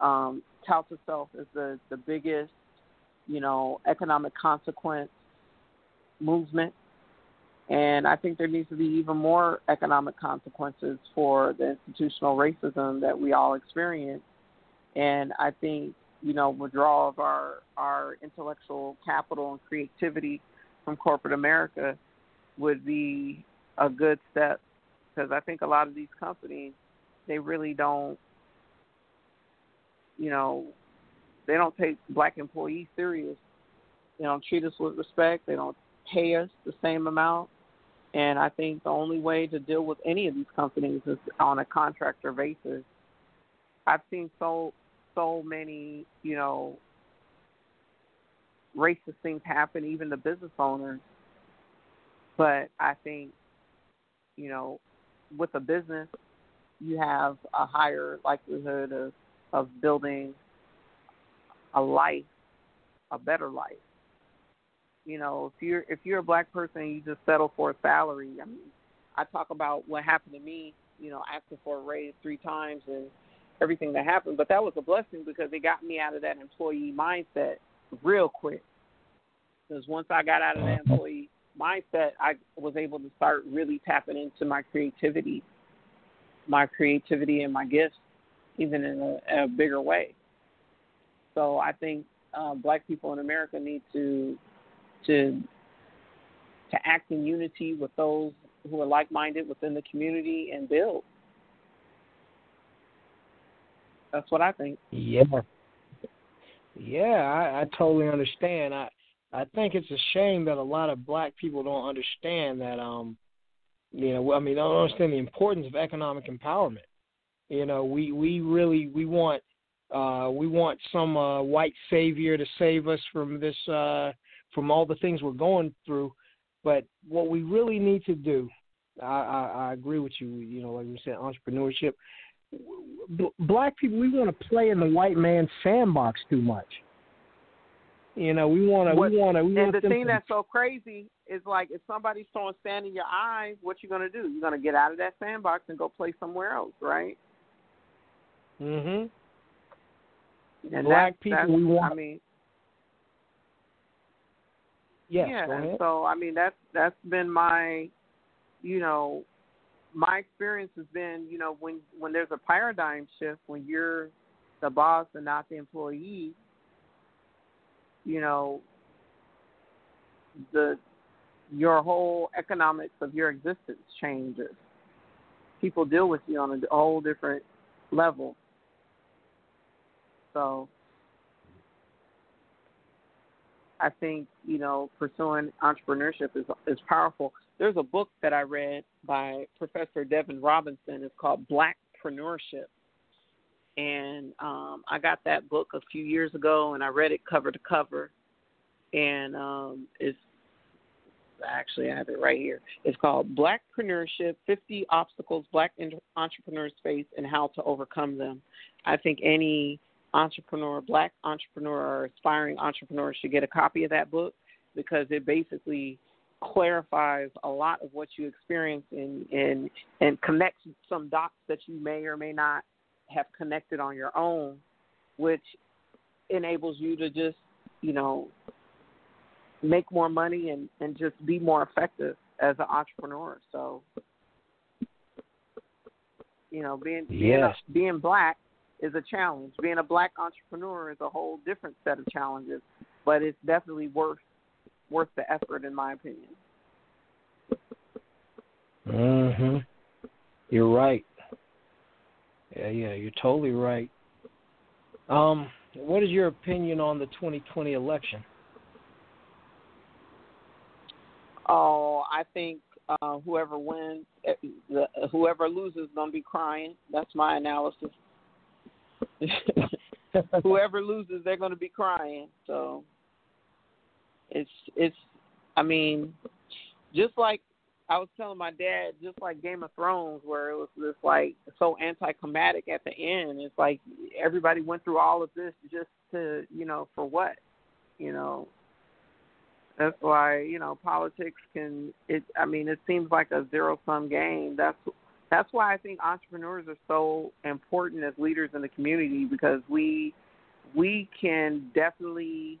um, touts itself as the the biggest you know economic consequence movement, and I think there needs to be even more economic consequences for the institutional racism that we all experience, and I think you know, withdrawal of our our intellectual capital and creativity from corporate America would be a good step because I think a lot of these companies they really don't, you know, they don't take black employees serious. They don't treat us with respect. They don't pay us the same amount. And I think the only way to deal with any of these companies is on a contractor basis. I've seen so so many, you know, racist things happen, even to business owners. But I think, you know, with a business, you have a higher likelihood of of building a life, a better life. You know, if you're if you're a black person and you just settle for a salary, I mean, I talk about what happened to me. You know, asking for a raise three times and everything that happened, but that was a blessing because it got me out of that employee mindset real quick. Because once I got out of that employee mindset, I was able to start really tapping into my creativity, my creativity and my gifts, even in a, a bigger way. So I think uh, black people in America need to to to act in unity with those who are like-minded within the community and build. That's what I think. Yeah. Yeah, I, I totally understand. I I think it's a shame that a lot of black people don't understand that um you know, I mean, don't understand the importance of economic empowerment. You know, we we really we want uh we want some uh white savior to save us from this uh from all the things we're going through. But what we really need to do, I, I, I agree with you. You know, like you said, entrepreneurship. Black people, we want to play in the white man's sandbox too much. You know, we want to. We want to. And the thing to, that's so crazy is like if somebody's throwing sand in your eyes, what you gonna do? You're gonna get out of that sandbox and go play somewhere else, right? Mhm. And Black that's, people, we want. I mean, yes, yeah. So I mean, that's that's been my, you know, my experience has been, you know, when when there's a paradigm shift, when you're the boss and not the employee, you know, the your whole economics of your existence changes. People deal with you on a whole different level. So I think you know pursuing entrepreneurship is is powerful. There's a book that I read by Professor Devin Robinson. It's called Blackpreneurship, and um, I got that book a few years ago, and I read it cover to cover, and um, it's actually I have it right here. It's called Blackpreneurship: 50 Obstacles Black Entrepreneurs Face and How to Overcome Them. I think any entrepreneur, black entrepreneur, or aspiring entrepreneur should get a copy of that book because it basically clarifies a lot of what you experience and and and connects some dots that you may or may not have connected on your own, which enables you to just you know make more money and and just be more effective as an entrepreneur. So you know, being being, yes. being black is a challenge. Being a black entrepreneur is a whole different set of challenges, but it's definitely worth worth the effort, in my opinion. Mhm. You're right. Yeah, yeah, you're totally right. Um, what is your opinion on the 2020 election? Oh, I think uh, whoever wins, eh, whoever loses, is gonna be crying. That's my analysis. [laughs] whoever loses, they're gonna be crying. So it's it's. I mean, just like I was telling my dad, just like Game of Thrones, where it was just like so anticlimactic at the end. It's like everybody went through all of this just to, you know, for what, you know. That's why you know politics can. It. I mean, it seems like a zero sum game. That's that's why I think entrepreneurs are so important as leaders in the community because we we can definitely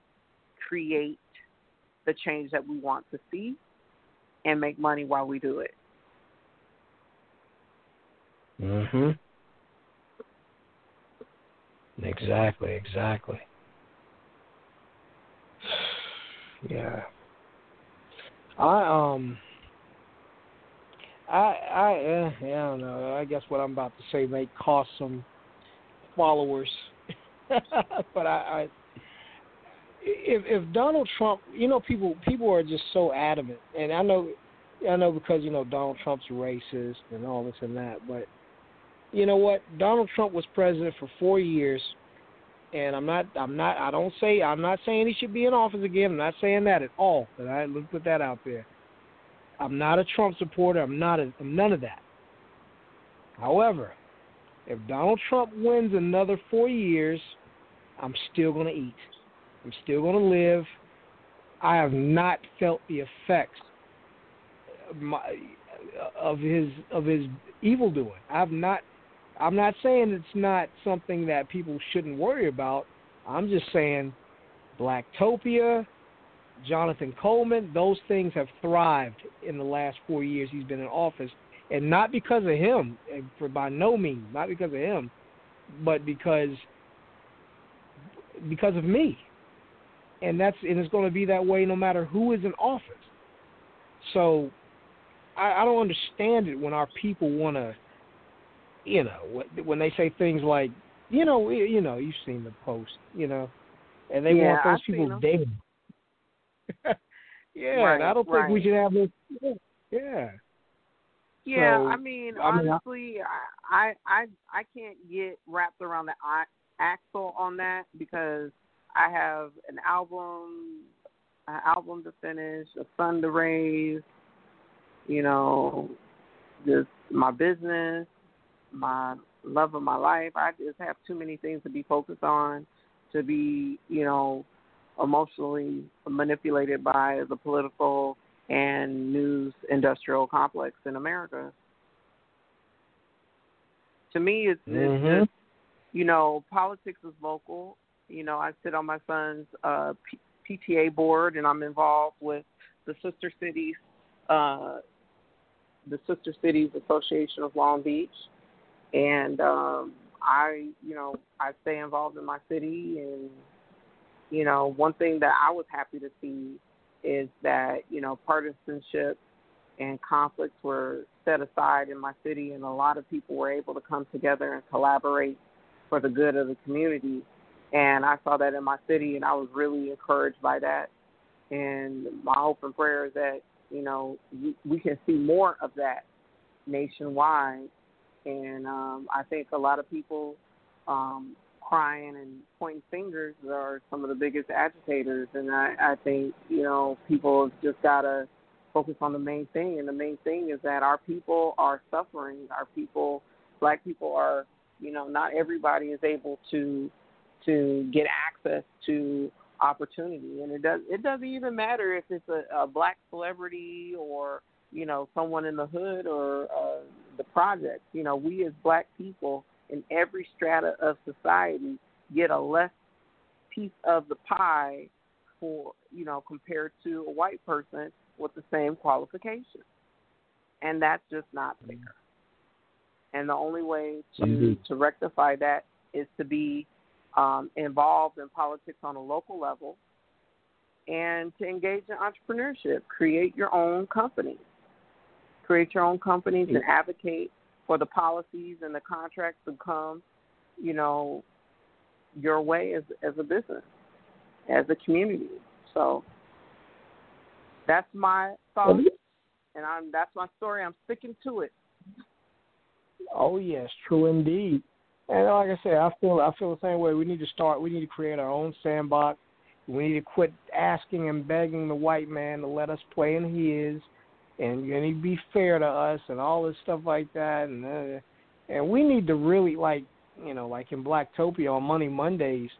create the change that we want to see and make money while we do it. Mhm. Exactly, exactly. [sighs] Yeah. I um I I eh, I don't know. I guess what I'm about to say may cost some followers, [laughs] but I, I if if Donald Trump, you know, people people are just so adamant, and I know I know because you know Donald Trump's racist and all this and that, but you know what? Donald Trump was president for four years, and I'm not I'm not I don't say I'm not saying he should be in office again. I'm not saying that at all. But I let's put that out there. I'm not a Trump supporter. I'm not a, I'm none of that. However, if Donald Trump wins another four years, I'm still going to eat. I'm still going to live. I have not felt the effects of, my, of his of his evil doing. I've not. I'm not saying it's not something that people shouldn't worry about. I'm just saying, Blacktopia, Jonathan Coleman, those things have thrived in the last four years he's been in office, and not because of him, for by no means, not because of him, but because because of me, and that's and it's going to be that way no matter who is in office. So, I, I don't understand it when our people want to, you know, when they say things like, you know, you know, you've seen the post, you know, and they yeah, want those people dead [laughs] yeah, right, I don't think we should have this. Yeah. Yeah, So, I mean, I mean, I- honestly, I, I I can't get wrapped around the axle on that because I have an album, an album to finish, a son to raise, you know, just my business, my love of my life. I just have too many things to be focused on to be, you know, emotionally manipulated by the political and news industrial complex in America. To me, it's, it's Mhm. just, you know, politics is local. You know, I sit on my son's uh, P- PTA board, and I'm involved with the Sister Cities, uh, the Sister Cities Association of Long Beach, and um, I, you know, I stay involved in my city and you know, one thing that I was happy to see is that, you know, partisanship and conflicts were set aside in my city and a lot of people were able to come together and collaborate for the good of the community. And I saw that in my city and I was really encouraged by that. And my hope and prayer is that, you know, we, we can see more of that nationwide. And um, I think a lot of people um, crying and pointing fingers are some of the biggest agitators. And I, I think, you know, people have just got to focus on the main thing. And the main thing is that our people are suffering. Our people, black people are, you know, not everybody is able to to get access to opportunity. And it does it doesn't even matter if it's a, a black celebrity or you know someone in the hood or uh, the project. You know, we as black people in every strata of society get a less piece of the pie for you know compared to a white person with the same qualifications. And that's just not fair. Mm-hmm. And the only way to Indeed. to rectify that is to be um, involved in politics on a local level and to engage in entrepreneurship. Create your own company. Create your own companies and mm-hmm. advocate for the policies and the contracts to come, you know, your way as as a business, as a community. So that's my thought, and I'm that's my story. I'm sticking to it. Oh yes, true indeed. And like I said, I feel I feel the same way. We need to start. We need to create our own sandbox. We need to quit asking and begging the white man to let us play in his, and and he'd be fair to us and all this stuff like that. And uh, and we need to really like you know like in Blacktopia on Money Mondays,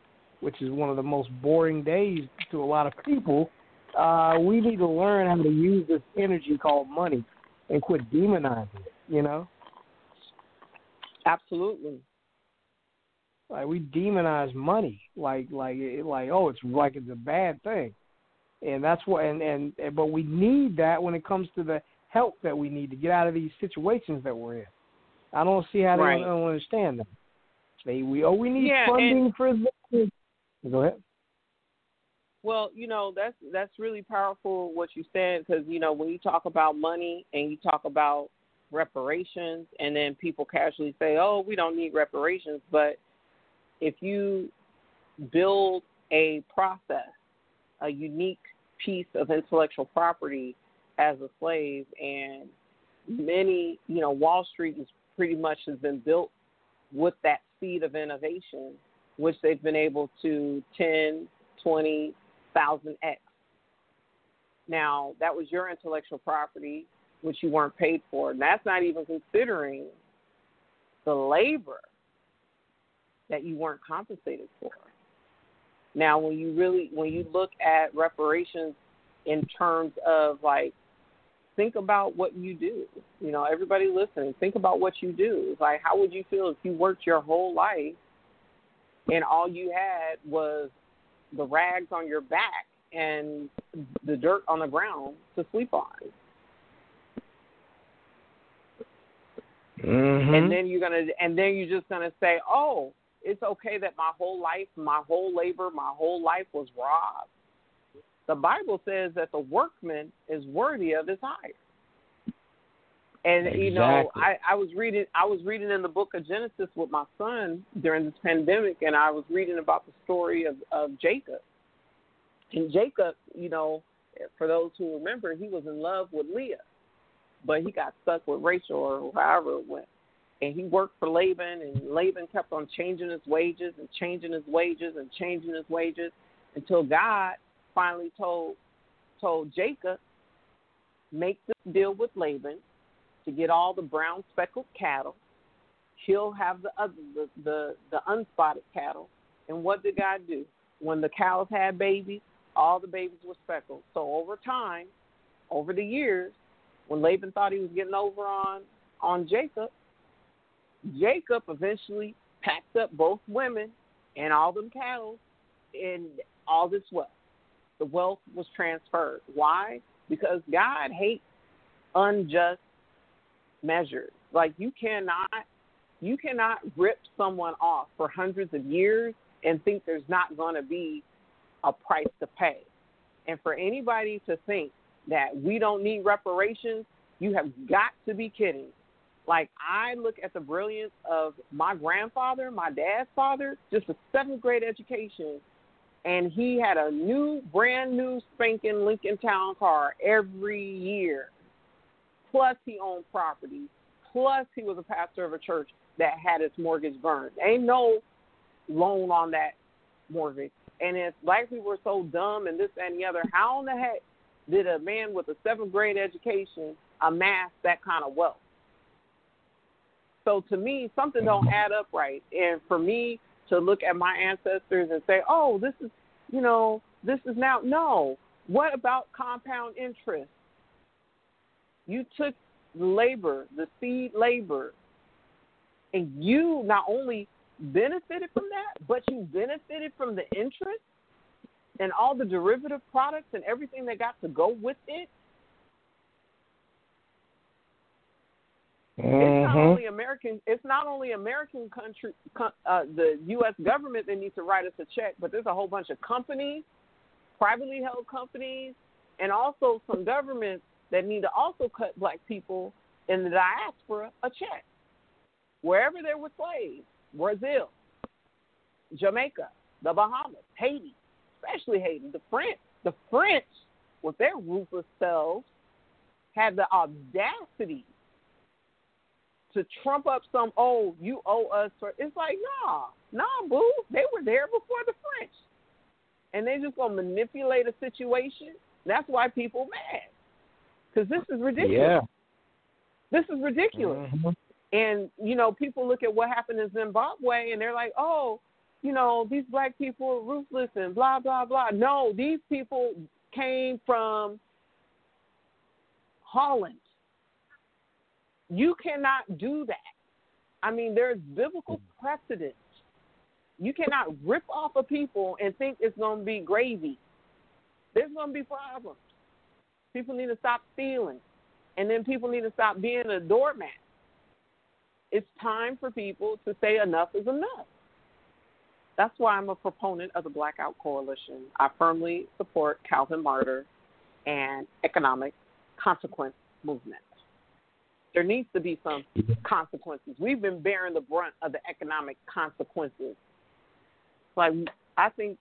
which is one of the most boring days to a lot of people. Uh, we need to learn how to use this energy called money and quit demonizing it. You know. Absolutely. Like we demonize money, like like it- like oh, it's like it's a bad thing, and that's what and and and- but we need that when it comes to the help that we need to get out of these situations that we're in. I don't see how they Right. don't, understand that. They we oh we need Yeah, funding for this. Go ahead. Well, you know that's that's really powerful what you said because you know when you talk about money and you talk about reparations, and then people casually say, "Oh, we don't need reparations." But if you build a process, a unique piece of intellectual property as a slave, and many, you know, Wall Street is pretty much has been built with that seed of innovation, which they've been able to 10, 20, thousand X. Now, that was your intellectual property, which you weren't paid for. And that's not even considering the labor that you weren't compensated for. Now, when you really, when you look at reparations in terms of like, think about what you do. You know, everybody listening, think about what you do. It's like, how would you feel if you worked your whole life and all you had was the rags on your back and the dirt on the ground to sleep on? Mm-hmm. And then you're gonna, and then you're just gonna say, "Oh, it's okay that my whole life, my whole labor, my whole life was robbed." The Bible says that the workman is worthy of his hire. And exactly. you know, I, I was reading I was reading in the book of Genesis with my son during this pandemic and I was reading about the story of, of Jacob. And Jacob, you know, for those who remember, he was in love with Leah. But he got stuck with Rachel or however it went. And he worked for Laban and Laban kept on changing his wages and changing his wages and changing his wages until God finally told told Jacob, make this deal with Laban to get all the brown speckled cattle. He'll have the other the, the the unspotted cattle. And what did God do? When the cows had babies, all the babies were speckled. So over time, over the years, when Laban thought he was getting over on on Jacob, Jacob eventually packed up both women and all them cattle and all this wealth. The wealth was transferred. Why? Because God hates unjust measures. Like you cannot you cannot rip someone off for hundreds of years and think there's not going to be a price to pay. And for anybody to think that we don't need reparations, you have got to be kidding. Like I look at the brilliance of my grandfather, my dad's father, just a seventh grade education, and he had a new, brand new spanking Lincoln Town car every year. Plus he owned property. Plus he was a pastor of a church that had its mortgage burned. Ain't no loan on that mortgage. And if black people were so dumb and this and the other, how in the heck did a man with a seventh grade education amass that kind of wealth? So to me, something don't mm-hmm. add up right. And for me to look at my ancestors and say, "Oh, this is, you know, this is now." No. What about compound interest? You took labor, the seed labor, and you not only benefited from that, but you benefited from the interest and all the derivative products and everything that got to go with it. It's not only American. It's not only American country, uh, the U.S. government that needs to write us a check, but there's a whole bunch of companies, privately held companies, and also some governments that need to also cut black people in the diaspora a check. Wherever there were slaves, Brazil, Jamaica, the Bahamas, Haiti, especially Haiti, the French, the French, with their ruthless selves, had the audacity to trump up some, oh, you owe us. For, it's like, nah, nah, boo. They were there before the French. And they just to manipulate a situation. That's why people mad. Because this is ridiculous. Yeah. This is ridiculous. Mm-hmm. And, you know, people look at what happened in Zimbabwe and they're like, oh, you know, these black people are ruthless and blah, blah, blah. No, these people came from Holland. You cannot do that. I mean, there's biblical mm-hmm. precedent. You cannot rip off a people and think it's going to be gravy. There's going to be problems. People need to stop stealing. And then people need to stop being a doormat. It's time for people to say enough is enough. That's why I'm a proponent of the Blackout Coalition. I firmly support Calvin Martyr and economic consequence movement. There needs to be some mm-hmm. consequences. We've been bearing the brunt of the economic consequences. Like I think,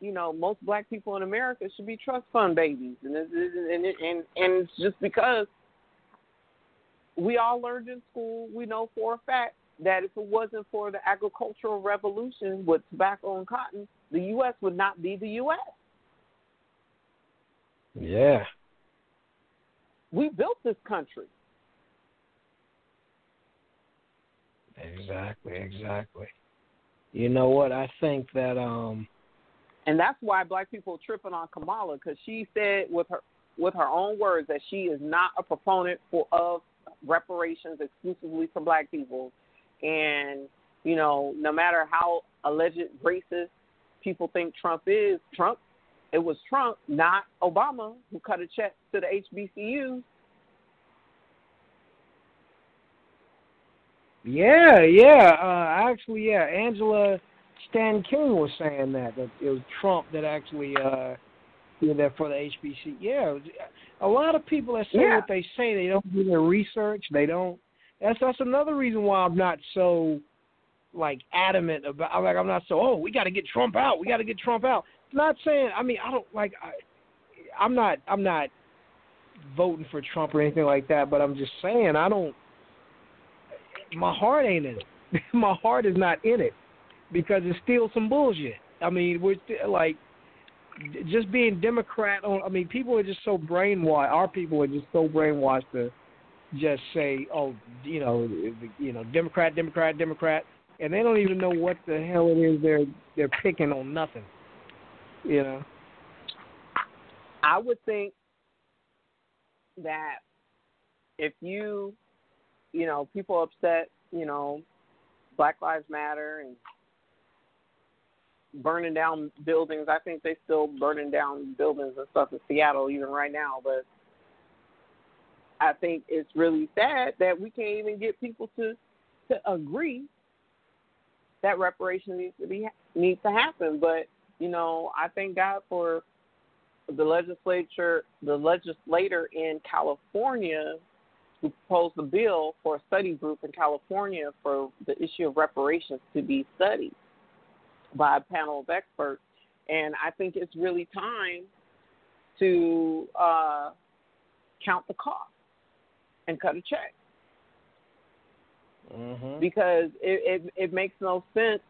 you know, most black people in America should be trust fund babies, and and and and, and it's just because we all learned in school. We know for a fact that if it wasn't for the agricultural revolution with tobacco and cotton, the U.S. would not be the U.S. Yeah. We built this country. Exactly, exactly. You know what? I think that um and that's why black people are tripping on Kamala because she said with her with her own words that she is not a proponent for of reparations exclusively for black people. And, you know, no matter how alleged racist people think Trump is, Trump, it was Trump, not Obama, who cut a check to the HBCUs. Yeah, yeah. Uh, actually, yeah. Angela Stanton King was saying that that it was Trump that actually uh, did that for the HBC. Yeah, a lot of people that say yeah. what they say, they don't do their research. They don't. That's that's another reason why I'm not so like adamant about. Like I'm not so. Oh, we got to get Trump out. We got to get Trump out. not saying. I mean, I don't like. I, I'm not. I'm not voting for Trump or anything like that. But I'm just saying I don't. My heart ain't in it. [laughs] my heart is not in it because it's still some bullshit. I mean, we're still, like just being Democrat on. I mean, people are just so brainwashed. Our people are just so brainwashed to just say, "Oh, you know, you know, Democrat, Democrat, Democrat," and they don't even know what the hell it is they're they're picking on nothing. You know. I would think that if you, you know, people upset, you know, Black Lives Matter and burning down buildings. I think they still burning down buildings and stuff in Seattle even right now. But I think it's really sad that we can't even get people to to agree that reparation needs to be needs to happen. But you know, I thank God for the legislature, the legislator in California who proposed a bill for a study group in California for the issue of reparations to be studied by a panel of experts. And I think it's really time to uh, count the cost and cut a check. Mm-hmm. Because it, it it makes no sense,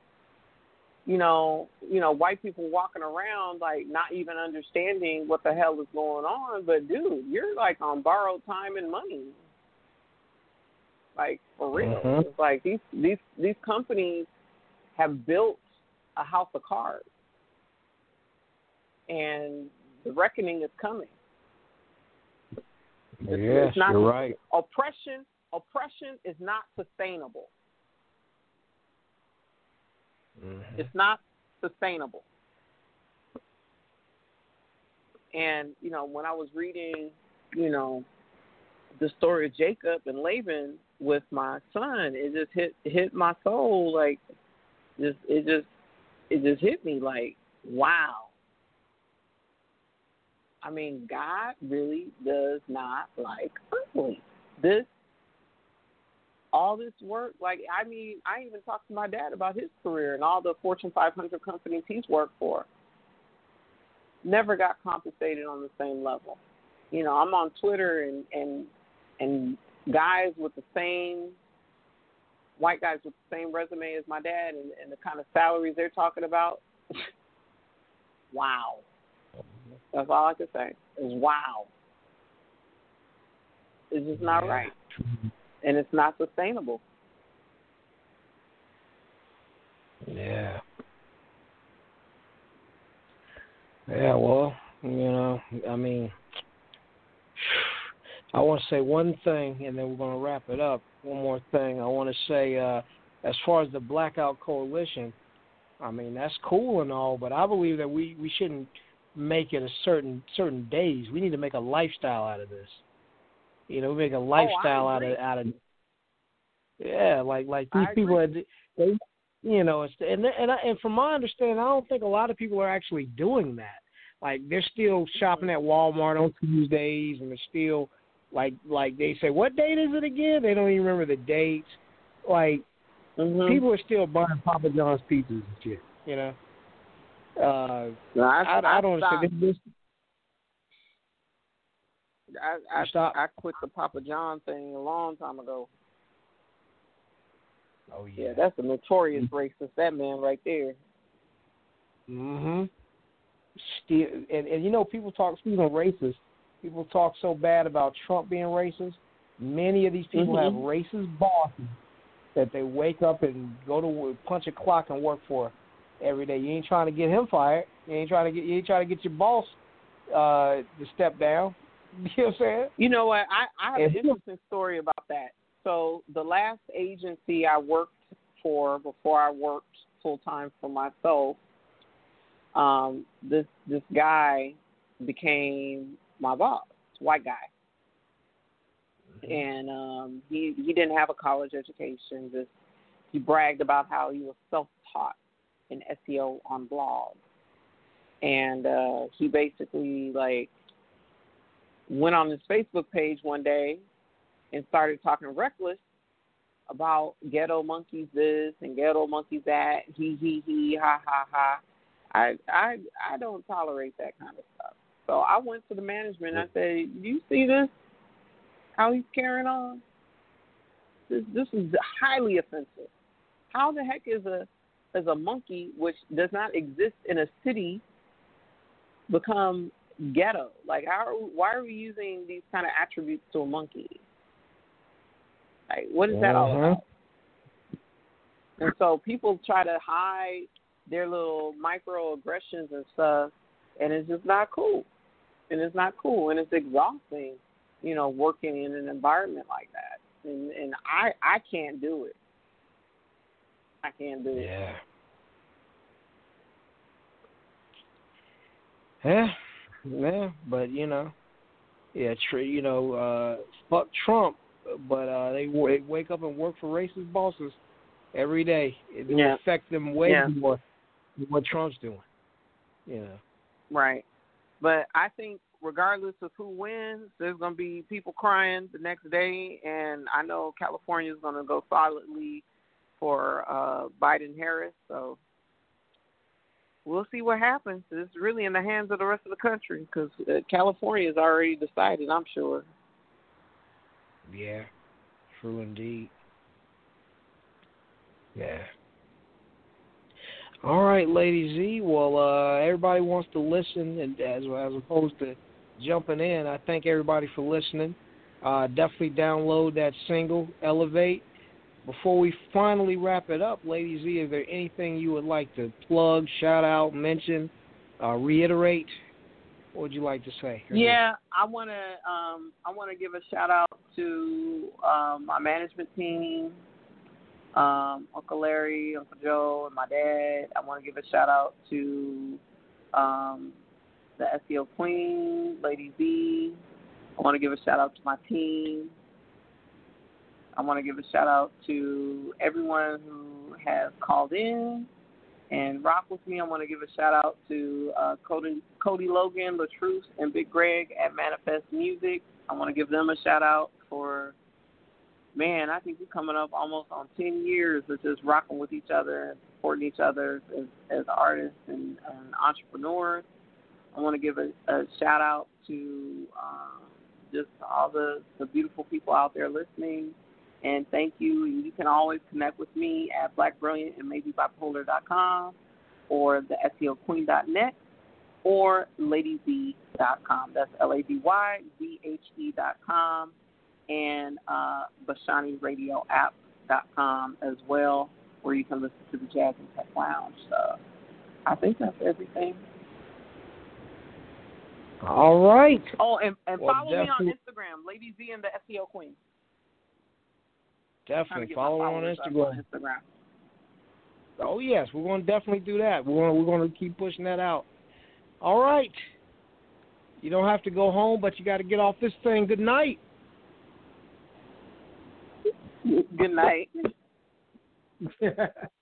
you know, you know, white people walking around like not even understanding what the hell is going on. But dude, you're like on borrowed time and money. Like for real. Mm-hmm. It's like these these these companies have built a house of cards. And the reckoning is coming. Yes, it's not, you're right. Oppression, oppression is not sustainable. Mm-hmm. It's not sustainable. And you know, when I was reading, you know, the story of Jacob and Laban with my son, it just hit hit my soul. Like, just it just it just hit me like, wow. I mean, God really does not like ugly. This, all this work, like, I mean, I even talked to my dad about his career and all the Fortune 500 companies he's worked for. Never got compensated on the same level. You know, I'm on Twitter and and and guys with the same white guys with the same resume as my dad and, and the kind of salaries they're talking about. [laughs] wow. That's all I can say is wow. It's just not yeah. right. And it's not sustainable. Yeah. Yeah, well, you know, I mean, I want to say one thing, and then we're going to wrap it up. One more thing. I want to say, uh, as far as the Blackout Coalition, I mean that's cool and all, but I believe that we we shouldn't make it a certain certain days. We need to make a lifestyle out of this. You know, make a lifestyle oh, out of out of. Yeah, like like these I people, are, they, you know, it's, and and I, and from my understanding, I don't think a lot of people are actually doing that. Like they're still shopping at Walmart on Tuesdays, and they're still Like like they say, what date is it again? They don't even remember the dates. Like Mm-hmm. people are still buying Papa John's pizzas and shit. You know. Uh, no, I, I, I don't stopped. understand. This, I I, stopped? I quit the Papa John thing a long time ago. oh Yeah, yeah that's a notorious Mm-hmm. racist. That man right there. Hmm Still, and and you know, people talk. Speaking of racist, people talk so bad about Trump being racist. Many of these people Mhm. have racist bosses that they wake up and go to punch a clock and work for every day. You ain't trying to get him fired. You ain't trying to get. You ain't trying to get your boss uh, to step down. [laughs] You know what I'm saying? You know what? I, I have And an interesting story about that. So the last agency I worked for before I worked full time for myself, um, this this guy became my boss, white guy. And um he he didn't have a college education, just he bragged about how he was self taught in SEO on blogs. And uh he basically like went on his Facebook page one day and started talking reckless about ghetto monkeys this and ghetto monkeys that. He he he ha ha ha. I I I don't tolerate that kind of stuff. So I went to the management and I said, Do you see this? How he's carrying on? This this is highly offensive. How the heck is a is a monkey which does not exist in a city become ghetto? Like, how? Are, why are we using these kind of attributes to a monkey? Like, what is that all Mhm. about? And so people try to hide their little microaggressions and stuff, and it's just not cool. And it's not cool, and it's exhausting, you know, working in an environment like that. And and I I can't do it. I can't do it. Yeah. Yeah, yeah, but you know, yeah, tr- you know, uh, fuck Trump, but uh, they, w- they wake up and work for racist bosses every day. It Yeah. affect them way Yeah. more than what Trump's doing. You know. Right. But I think regardless of who wins, there's going to be people crying the next day, and I know California is going to go solidly for uh, Biden Harris. So we'll see what happens. It's really in the hands of the rest of the country because uh, California has already decided. I'm sure. Yeah, true indeed. Yeah. All right, Lady Zhe. Well, uh, everybody wants to listen, and as as opposed to jumping in, I thank everybody for listening. Uh, definitely download that single, Elevate. Before we finally wrap it up, Lady Zhe, is there anything you would like to plug, shout out, mention, uh, reiterate? What would you like to say? Yeah, I want to. Um, I want to give a shout out to um, my management team, um, Uncle Larry, Uncle Joe, and my dad. I want to give a shout out to um, the SEO Queen, Lady Zhe. I want to give a shout out to my team. I want to give a shout out to everyone who has called in and rock with me. I want to give a shout out to uh, Cody, Cody Logan, Latruse, and Big Greg at Manifest Music. I want to give them a shout out for, man, I think we're coming up almost on 10 years of just rocking with each other and supporting each other as, as artists and, and entrepreneurs. I want to give a, a shout out to um, just all the, the beautiful people out there listening. And thank you. And you can always connect with me at blackbrilliant and maybe bipolar.com or the SEOqueen.net or ladyzhe.com. That's L A D Y Z H E.com and uh, BashaniRadioApp.com as well, where you can listen to the Jazz and Tech Lounge. So I think that's everything. All right. Oh, and, and Well, follow me on Instagram, Lady Zhe and the SEO Queen. Definitely follow on Instagram. on Instagram. Oh yes, we're going to definitely do that. We're going to, we're going to keep pushing that out. All right. You don't have to go home, but you got to get off this thing. Good night. Good night. [laughs]